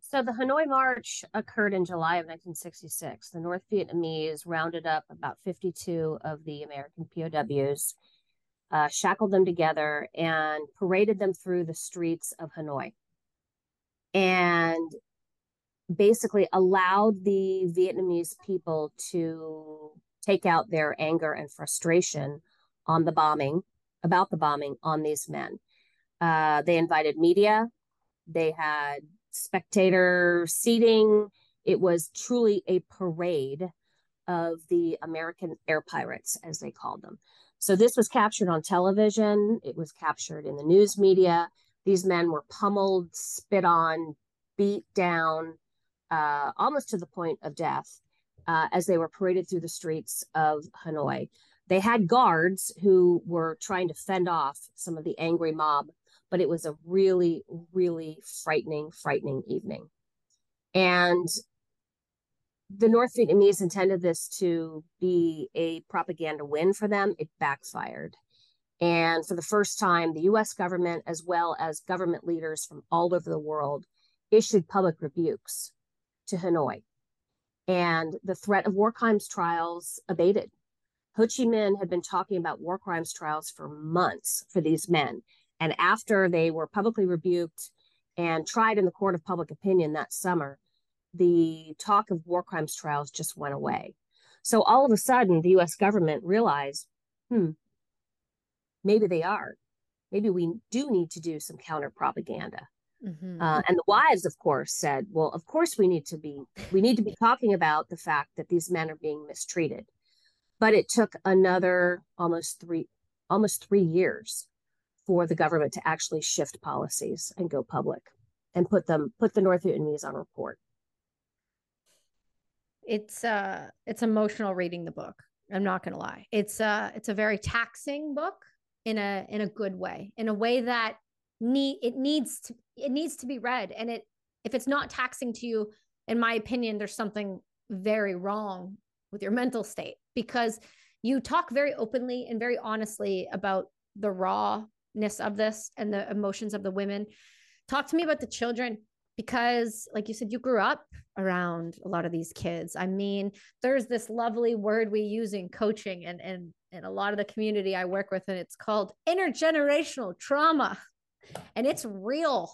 So the Hanoi March occurred in July of 1966. The North Vietnamese rounded up about 52 of the American POWs uh, shackled them together and paraded them through the streets of Hanoi. And basically allowed the Vietnamese people to take out their anger and frustration on the bombing, about the bombing on these men. Uh, they invited media, they had spectator seating. It was truly a parade of the American air pirates, as they called them. So this was captured on television, it was captured in the news media. These men were pummeled, spit on, beat down, uh, almost to the point of death uh, as they were paraded through the streets of Hanoi. They had guards who were trying to fend off some of the angry mob, but it was a really, really frightening, frightening evening. And the North Vietnamese intended this to be a propaganda win for them. It backfired. And for the first time, the US government, as well as government leaders from all over the world, issued public rebukes to Hanoi. And the threat of war crimes trials abated. Ho Chi Minh had been talking about war crimes trials for months for these men. And after they were publicly rebuked and tried in the court of public opinion that summer, the talk of war crimes trials just went away. So all of a sudden, the US government realized, hmm, maybe they are. Maybe we do need to do some counter propaganda. Mm-hmm. Uh, and the wives, of course, said, "Well, of course we need to be we need to be talking about the fact that these men are being mistreated." But it took another almost three almost three years for the government to actually shift policies and go public and put them put the North Vietnamese on report it's uh it's emotional reading the book i'm not gonna lie. It's uh it's a very taxing book in a in a good way in a way that need it needs to it needs to be read. And it if it's not taxing to you in my opinion there's something very wrong with your mental state because you talk very openly and very honestly about the rawness of this and the emotions of the women. Talk to me about the children because like you said you grew up around a lot of these kids. I mean there's this lovely word we use in coaching and and and a lot of the community i work with and it's called intergenerational trauma. And it's real.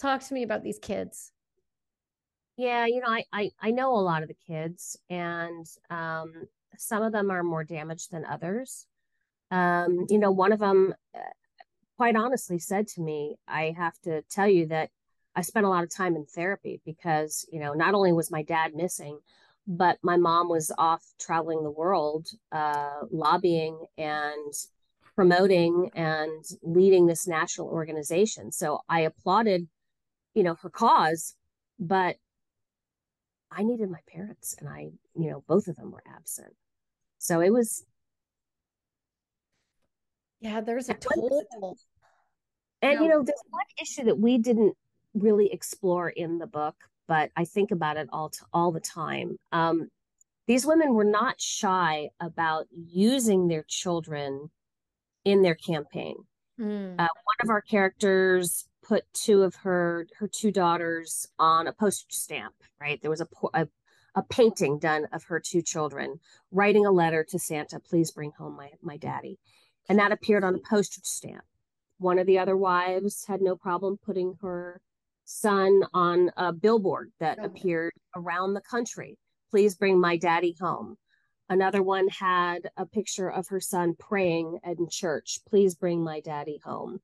Talk to me about these kids. Yeah you know i i, I know a lot of the kids and um some of them are more damaged than others. Um, you know, one of them, uh, quite honestly, said to me, "I have to tell you that I spent a lot of time in therapy because, you know, not only was my dad missing, but my mom was off traveling the world, uh, lobbying and promoting and leading this national organization. So I applauded, you know, her cause, but I needed my parents and I, you know, both of them were absent. So it was yeah, there's a total. And no. you know, there's one issue that we didn't really explore in the book, but I think about it all to, all the time. Um, these women were not shy about using their children in their campaign. Mm. Uh, one of our characters put two of her her two daughters on a postage stamp. Right, there was a, a a painting done of her two children writing a letter to Santa, please bring home my my daddy, and that appeared on a postage stamp. One of the other wives had no problem putting her son on a billboard that appeared around the country. Please bring my daddy home. Another one had a picture of her son praying in church. Please bring my daddy home.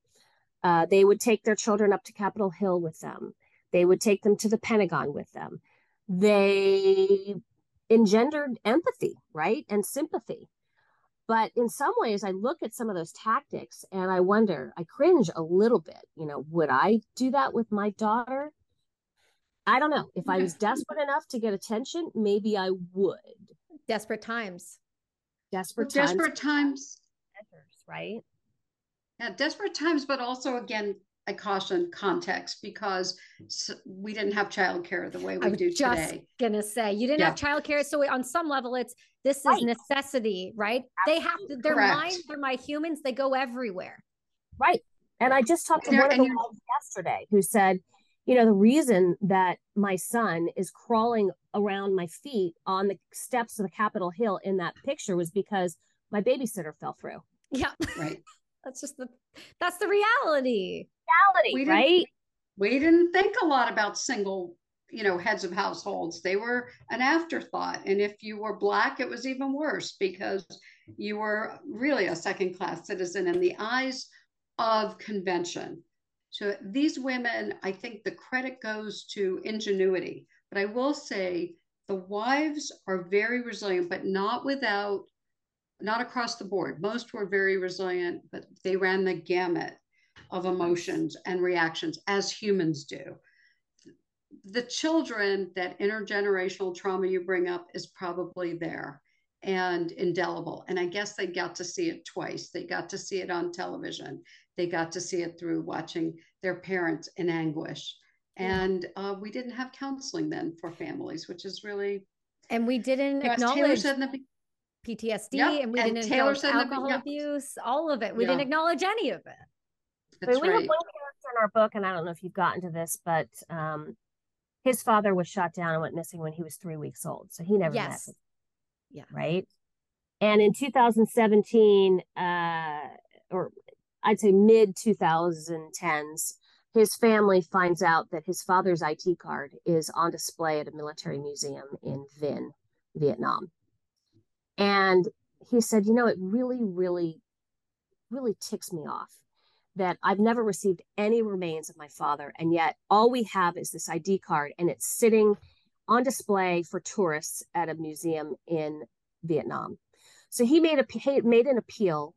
Uh, they would take their children up to Capitol Hill with them. They would take them to the Pentagon with them. They engendered empathy, right? And sympathy. But in some ways, I look at some of those tactics and I wonder, I cringe a little bit. You know, would I do that with my daughter? I don't know. If I was <laughs> desperate enough to get attention, maybe I would. Desperate times. Desperate times. Desperate times. Right? Yeah, desperate times, but also again, I caution context because we didn't have childcare the way we do just today. Gonna say you didn't yeah. have childcare, so on some level, it's this right. is necessity, right? Absolutely. They have to. Their Correct. minds, they're my humans. They go everywhere. Right. And I just talked to one of the moms yesterday who said, you know, the reason that my son is crawling around my feet on the steps of the Capitol Hill in that picture was because my babysitter fell through. Yeah. Right. <laughs> that's just the that's the reality. Reality, we right? We didn't think a lot about single, you know, heads of households. They were an afterthought. And if you were black, it was even worse because you were really a second class citizen in the eyes of convention. So these women, I think the credit goes to ingenuity. But I will say the wives are very resilient, but not without, not across the board. Most were very resilient, but they ran the gamut of emotions and reactions as humans do. The children, that intergenerational trauma you bring up is probably there and indelible. And I guess they got to see it twice. They got to see it on television. They got to see it through watching their parents in anguish. And uh, we didn't have counseling then for families, which is really. And we didn't acknowledge PTSD, yep. and we and didn't Taylor acknowledge alcohol the, abuse, all of it. We didn't acknowledge any of it. We right. have one character in our book, and I don't know if you've gotten to this, but um, his father was shot down and went missing when he was three weeks old, so he never yes. met. Yeah. Right. And in 2017, uh, or I'd say mid 2010s, his family finds out that his father's ID card is on display at a military museum in Vinh, Vietnam. And he said, you know, it really, really, really ticks me off that I've never received any remains of my father. And yet all we have is this ID card and it's sitting on display for tourists at a museum in Vietnam. So he made a he made an appeal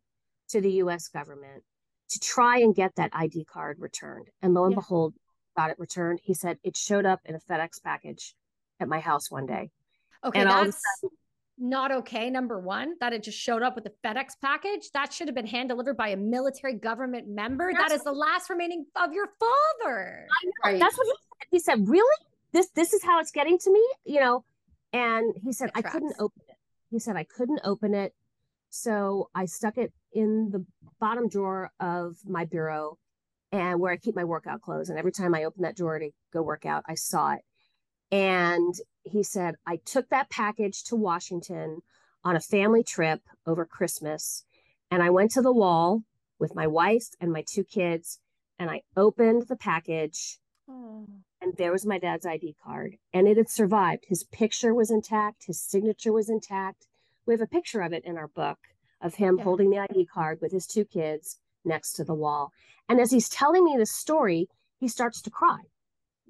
to the US government to try and get that ID card returned. And lo and yeah. behold, got it returned. He said it showed up in a FedEx package at my house one day. Okay, and that's sudden, not okay. Number one, that it just showed up with a FedEx package. That should have been hand delivered by a military government member. That is the last remaining of your father. Right. That's what he said. He said, Really? This this is how it's getting to me? You know, and he said, I couldn't open it. He said I couldn't open it. So I stuck it in the bottom drawer of my bureau and where I keep my workout clothes. And every time I opened that drawer to go work out, I saw it. And he said, I took that package to Washington on a family trip over Christmas. And I went to the wall with my wife and my two kids. And I opened the package. Oh. And there was my dad's ID card. And it had survived. His picture was intact, his signature was intact we have a picture of it in our book of him Yeah. holding the ID card with his two kids next to the wall. And as he's telling me this story, he starts to cry.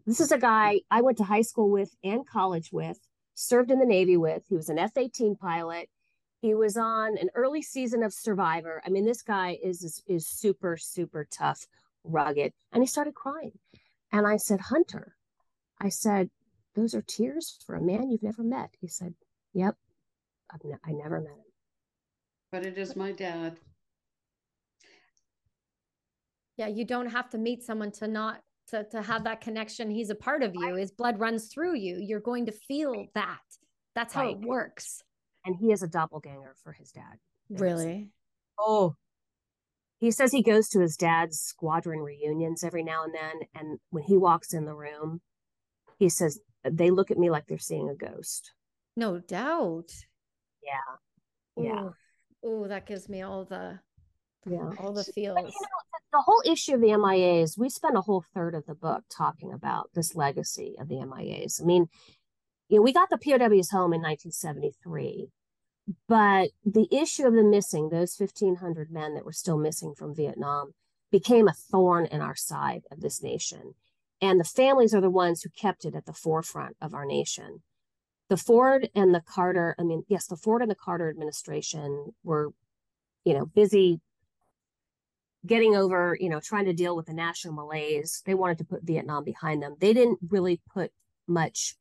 This is a guy I went to high school with and college with, served in the Navy with. He was an F 18 pilot. He was on an early season of Survivor. I mean, this guy is, is, is super, super tough, rugged. And he started crying. And I said, Hunter, I said, those are tears for a man you've never met. He said, Yep, I've ne- I never met him. But it is my dad. Yeah, you don't have to meet someone to not to to have that connection. He's a part of you. His blood runs through you. You're going to feel that. That's how it works. And he is a doppelganger for his dad. Really? Oh, he says he goes to his dad's squadron reunions every now and then. And when he walks in the room, he says, they look at me like they're seeing a ghost. No doubt. Yeah. Yeah. Oh, that gives me all the Yeah. all the But feels. you know, the, whole issue of the MIAs, we spent a whole third of the book talking about this legacy of the MIAs. I mean, you know, we got the POWs home in 1973, but the issue of the missing, those 1,500 men that were still missing from Vietnam, became a thorn in our side of this nation. And the families are the ones who kept it at the forefront of our nation. The Ford and the Carter, I mean, yes, the Ford and the Carter administration were, you know, busy getting over, you know, trying to deal with the national malaise. They wanted to put Vietnam behind them. They didn't really put much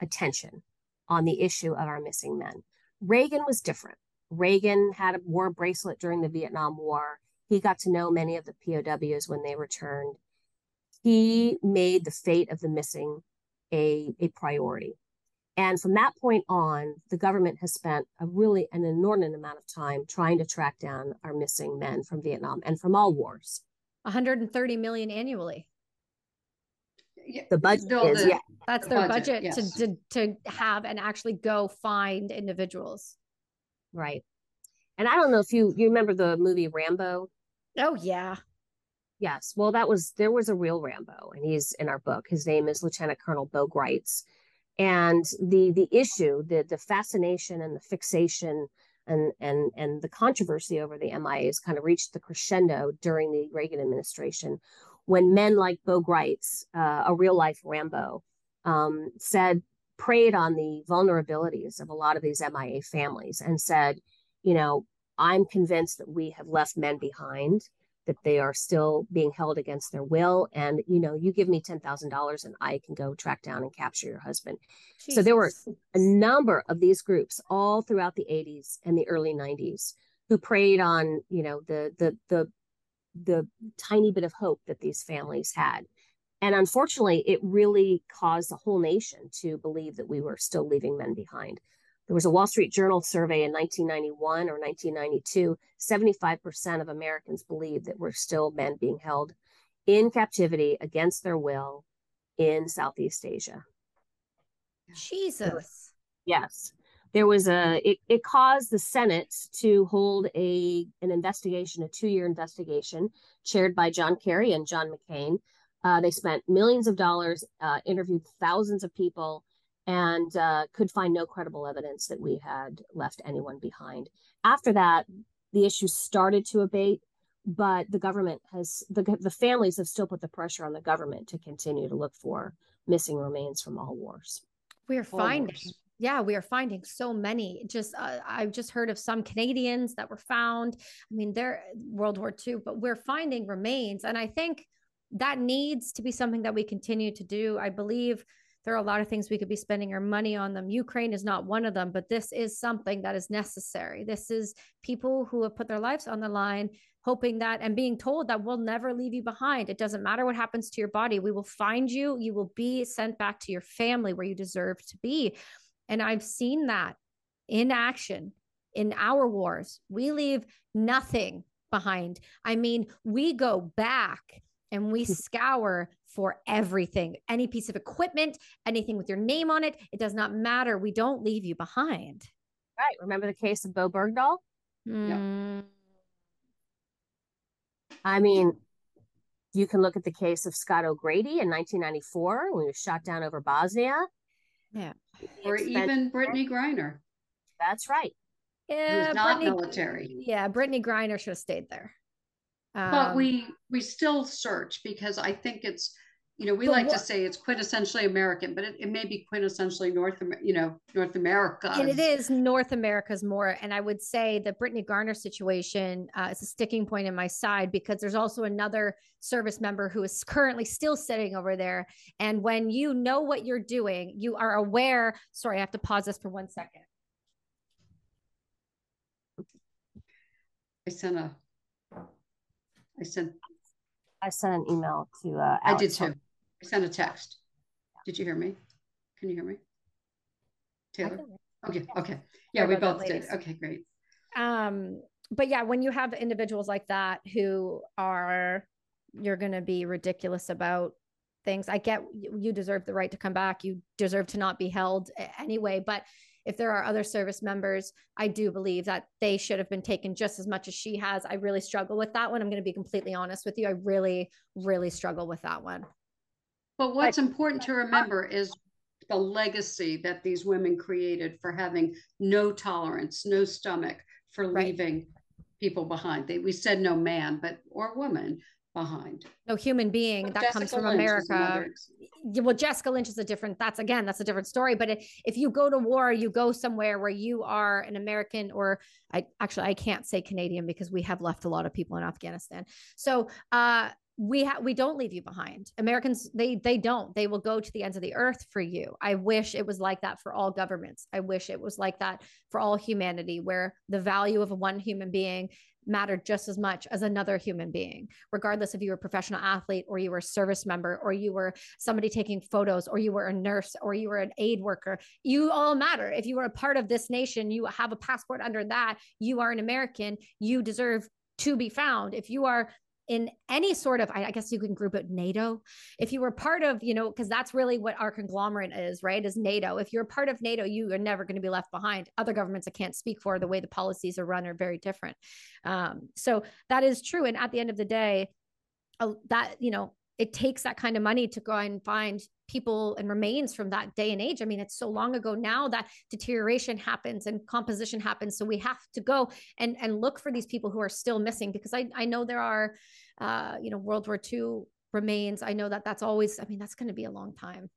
attention on the issue of our missing men. Reagan was different. Reagan had a war bracelet during the Vietnam War. He got to know many of the POWs when they returned. He made the fate of the missing a, a priority. And from that point on, the government has spent a really an inordinate amount of time trying to track down our missing men from Vietnam and from all wars. 130 million annually. Yeah, The budget Bill, is the- yeah, That's The their budget, budget, yes. to, to to have and actually go find individuals. right. And I don't know if you you remember the movie Rambo. Oh yeah. Yes. Well, that was there was a real Rambo, and he's in our book. His name is Lieutenant Colonel Bo Gritz. And the the issue, the the fascination and the fixation and and and the controversy over the MIAs kind of reached the crescendo during the Reagan administration, when men like Bo Gritz, uh, a real life Rambo, um, said preyed on the vulnerabilities of a lot of these MIA families and said, you know, I'm convinced that we have left men behind that they are still being held against their will. And, you know, you give me $10,000 and I can go track down and capture your husband. So there were A number of these groups all throughout the 80s and the early 90s who preyed on, you know, the, the, the, the tiny bit of hope that these families had. And unfortunately, it really caused the whole nation to believe that we were still leaving men behind. There was a Wall Street Journal survey in 1991 or 1992. 75% of Americans believed that we're still men being held in captivity against their will in Southeast Asia. Jesus. Yes. There was a it, it caused the Senate to hold a an investigation, a two-year investigation chaired by John Kerry and John McCain. Uh, they spent millions of dollars, uh, interviewed thousands of people, and uh, could find no credible evidence that we had left anyone behind. After that, the issue started to abate, but the government has the the families have still put the pressure on the government to continue to look for missing remains from all wars. We're All finding. wars. Yeah, we are finding so many. Just uh, I've just heard of some Canadians that were found. I mean, they're World War II, but we're finding remains, and I think that needs to be something that we continue to do. I believe there are a lot of things we could be spending our money on them. Ukraine is not one of them, but this is something that is necessary. This is people who have put their lives on the line, hoping that and being told that we'll never leave you behind. It doesn't matter what happens to your body. We will find you. You will be sent back to your family where you deserve to be. And I've seen that in action in our wars. We leave nothing behind. I mean, we go back and we <laughs> scour for everything any piece of equipment, anything with your name on it. It does not matter. We don't leave you behind. Right. Remember the case of Bowe Bergdahl? Mm, I mean, you can look at the case of Scott O'Grady in 1994 when he was shot down over Bosnia. Yeah. The Or expense- even Brittney Griner. That's right. Yeah, who's not Brittney- military. Yeah, Brittney Griner should have stayed there. But Um, we we still search because I think it's you know we But like to say it's quintessentially American, but it, it may be quintessentially North you know North America. and it is North America's more. And I would say the Brittney Garner situation uh, is a sticking point in my side because there's also another service member who is currently still sitting over there. And when you know what you're doing, you are aware. Sorry, I have to pause this for one second. I sent a I sent I sent an email to uh I did Alex too. I sent a text. Did you hear me? Can you hear me? Taylor? Okay, okay. Yeah, we both did. Okay, great. um but yeah when you have individuals like that who are you're going to be ridiculous about things i get you you deserve the right to come back you deserve to not be held anyway but if there are other service members i do believe that they should have been taken just as much as she has. I really struggle with that one. I'm going to be completely honest with you. I really really struggle with that one. But what's important to remember is the legacy that these women created for having no tolerance, no stomach for Right. leaving people behind. They, we said no man, but or woman behind. no human being But that comes from Lynch america another ex- Yeah, well jessica lynch is a different that's again that's a different story but if, if you go to war you go somewhere where you are an american or i actually i can't say canadian because we have left a lot of people in afghanistan so uh we ha- we don't leave you behind. Americans they they don't. They will go to the ends of the earth for you. I wish it was like that for all governments. I wish it was like that for all humanity where the value of one human being mattered just as much as another human being regardless if you were a professional athlete or you were a service member or you were somebody taking photos or you were a nurse or you were an aid worker. You all matter. If you are a part of this nation you have a passport under that. You are an american. You deserve to be found. If you are in any sort of I, guess you can group it nato. If you were part of you know because that's really what our conglomerate is right is nato. If you're part of nato you are never going to be left behind. Other governments i can't speak for the way the policies are run are very different. Um, so that is true. And at the end of the day uh, that you know it takes that kind of money to go and find people and remains from that day and age. I mean, it's so long ago now that deterioration happens and composition happens. So we have to go and and look for these people who are still missing because I I know there are, uh, you know, World War II remains. I know that that's always. I mean, that's going to be a long time.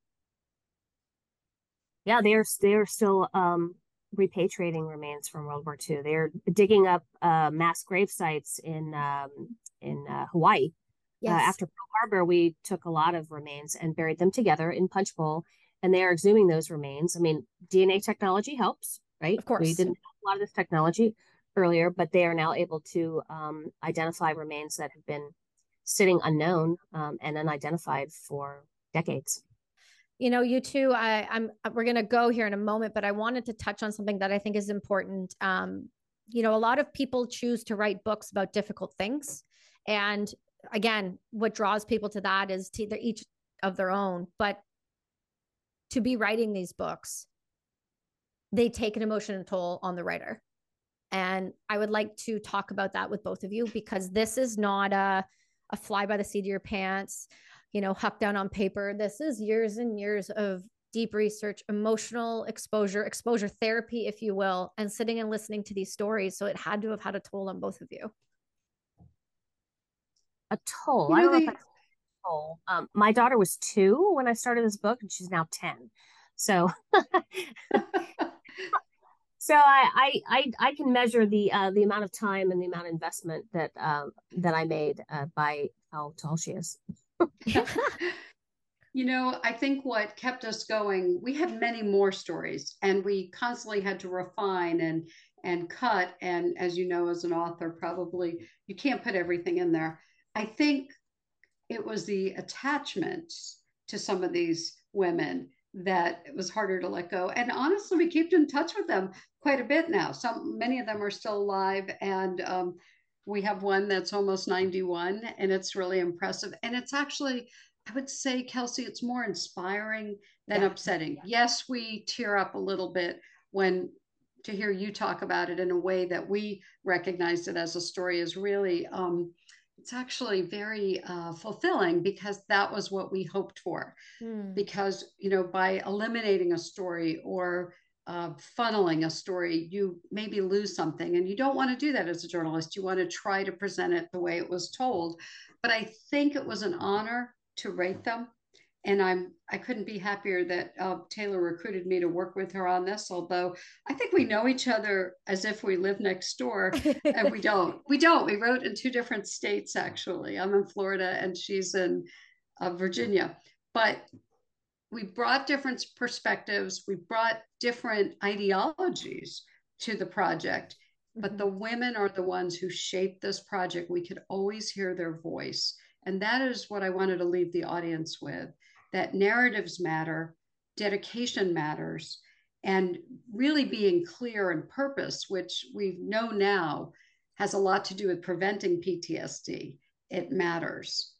Yeah, they're they're still um repatriating remains from World War II. They're digging up uh mass grave sites in um in uh, Hawaii. Yes. Uh, after Pearl Harbor, we took a lot of remains and buried them together in Punchbowl, and they are exhuming those remains. I mean, DNA technology helps, right? Of course. we didn't have a lot of this technology earlier, but they are now able to um, identify remains that have been sitting unknown um, and unidentified for decades. you know you two i i'm we're going to go here in a moment but i wanted to touch on something that i think is important um you know a lot of people choose to write books about difficult things and again what draws people to that is to they're each of their own but to be writing these books they take an emotional toll on the writer and i would like to talk about that with both of you because this is not a a fly by the seat of your pants you know, huck down on paper. This is years and years of deep research, emotional exposure, exposure therapy, if you will, and sitting and listening to these stories. So it had to have had a toll on both of you. A toll. You I don't know if toll. Um, my daughter was two when I started this book, and she's now ten. So, <laughs> so I, I, I, I can measure the uh, the amount of time and the amount of investment that um, that I made uh, by how tall she is. <laughs> You know, I think what kept us going, we had many more stories and we constantly had to refine and and cut. And as you know, as an author, probably you can't put everything in there. I think it was the attachment to some of these women that it was harder to let go. And honestly, we keep in touch with them quite a bit now. Some many of them are still alive and um, we have one that's almost 91 and it's really impressive. And it's actually I would say, Kelsey, it's more inspiring than Yeah. upsetting. Yes, we tear up a little bit when to hear you talk about it in a way that we recognize it as a story is really, um, it's actually very uh, fulfilling because that was what we hoped for. Hmm. Because, you know, by eliminating a story or uh, funneling a story, you maybe lose something. And you don't want to do that as a journalist. You want to try to present it the way it was told. But I think it was an honor to rate them. And I'm I couldn't be happier that uh, Taylor recruited me to work with her on this. Although I think we know each other as if we live next door, and we don't. <laughs> We don't. We wrote in two different states actually. I'm in Florida and she's in uh, Virginia. But we brought different perspectives, we brought different ideologies to the project, but mm-hmm. the women are the ones who shaped this project. We could always hear their voice. And that is what I wanted to leave the audience with that narratives matter, dedication matters, and really being clear and purpose, which we know now has a lot to do with preventing PTSD. It matters.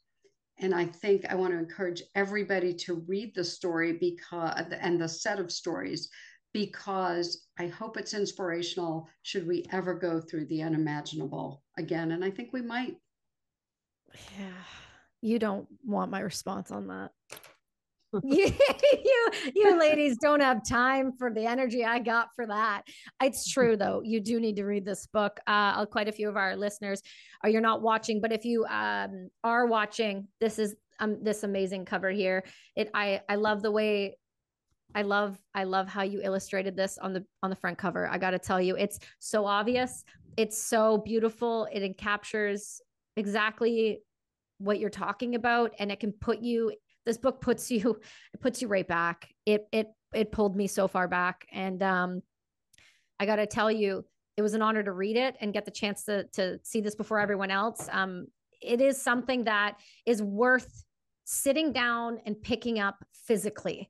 And I think I want to encourage everybody to read the story because and the set of stories because I hope it's inspirational should we ever go through the unimaginable again. And I think we might. Yeah. You don't want my response on that. You, <laughs> <laughs> you you ladies don't have time for the energy I got for that. It's true though. You do need to read this book. Uh, quite a few of our listeners are you're not watching, but if you um, are watching, this is um, this amazing cover here. It I I love the way I love I love how you illustrated this on the on the front cover. I got to tell you, it's so obvious. It's so beautiful. It captures exactly what you're talking about and it can put you this book puts you <laughs> it puts you right back. It it it pulled me so far back. And um i got to tell you it was an honor to read it and get the chance to to see this before everyone else. Um it is something that is worth sitting down and picking up physically.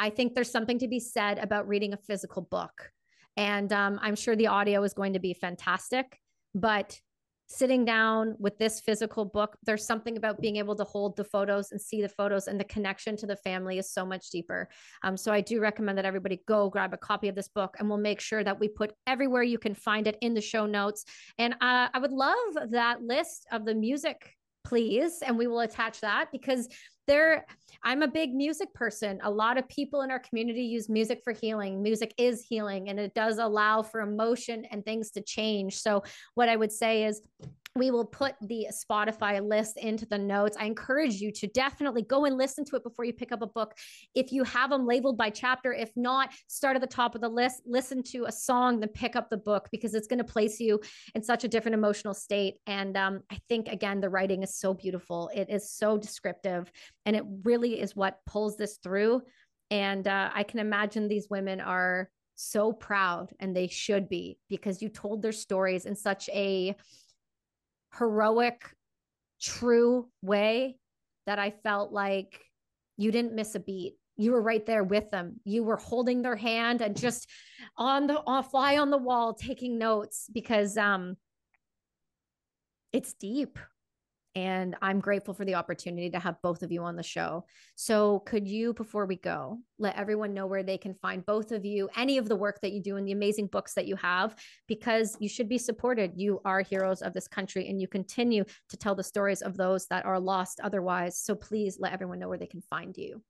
I think there's something to be said about reading a physical book. And um, i'm sure the audio is going to be fantastic but sitting down with this physical book, there's something about being able to hold the photos and see the photos, and the connection to the family is so much deeper. Um, so I do recommend that everybody go grab a copy of this book, and we'll make sure that we put everywhere you can find it in the show notes. And uh, I would love that list of the music please and we will attach that because there i'm a big music person. A lot of people in our community use music for healing. Music is healing and it does allow for emotion and things to change. So what i would say is we will put the Spotify list into the notes. I encourage you to definitely go and listen to it before you pick up a book. If you have them labeled by chapter, if not, start at the top of the list, listen to a song, then pick up the book because it's going to place you in such a different emotional state. And um, I think, again, the writing is so beautiful. It is so descriptive, and it really is what pulls this through. And uh, I can imagine these women are so proud, and they should be because you told their stories in such a heroic, true way that I felt like you didn't miss a beat. You were right there with them. You were holding their hand and just on the on fly on the wall taking notes because um it's deep and I'm grateful for the opportunity to have both of you on the show. So, could you, before we go, let everyone know where they can find both of you, any of the work that you do, and the amazing books that you have? Because you should be supported. You are heroes of this country, and you continue to tell the stories of those that are lost otherwise. So, please let everyone know where they can find you.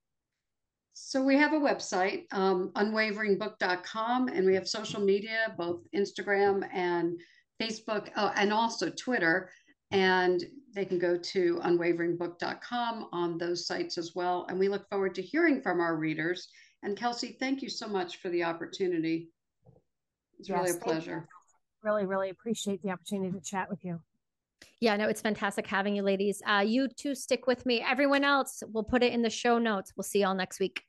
So we have a website, um, unwaveringbook.com, and we have social media, both Instagram and Facebook, uh, and also Twitter. And they can go to unwaveringbook.com on those sites as well. And we look forward to hearing from our readers. And Kelsey, thank you so much for the opportunity. It's yes, really a pleasure. Really, really appreciate the opportunity to chat with you. Yeah, no, it's fantastic having you, ladies. Uh, you two stick with me. Everyone else, we'll put it in the show notes. We'll see y'all next week.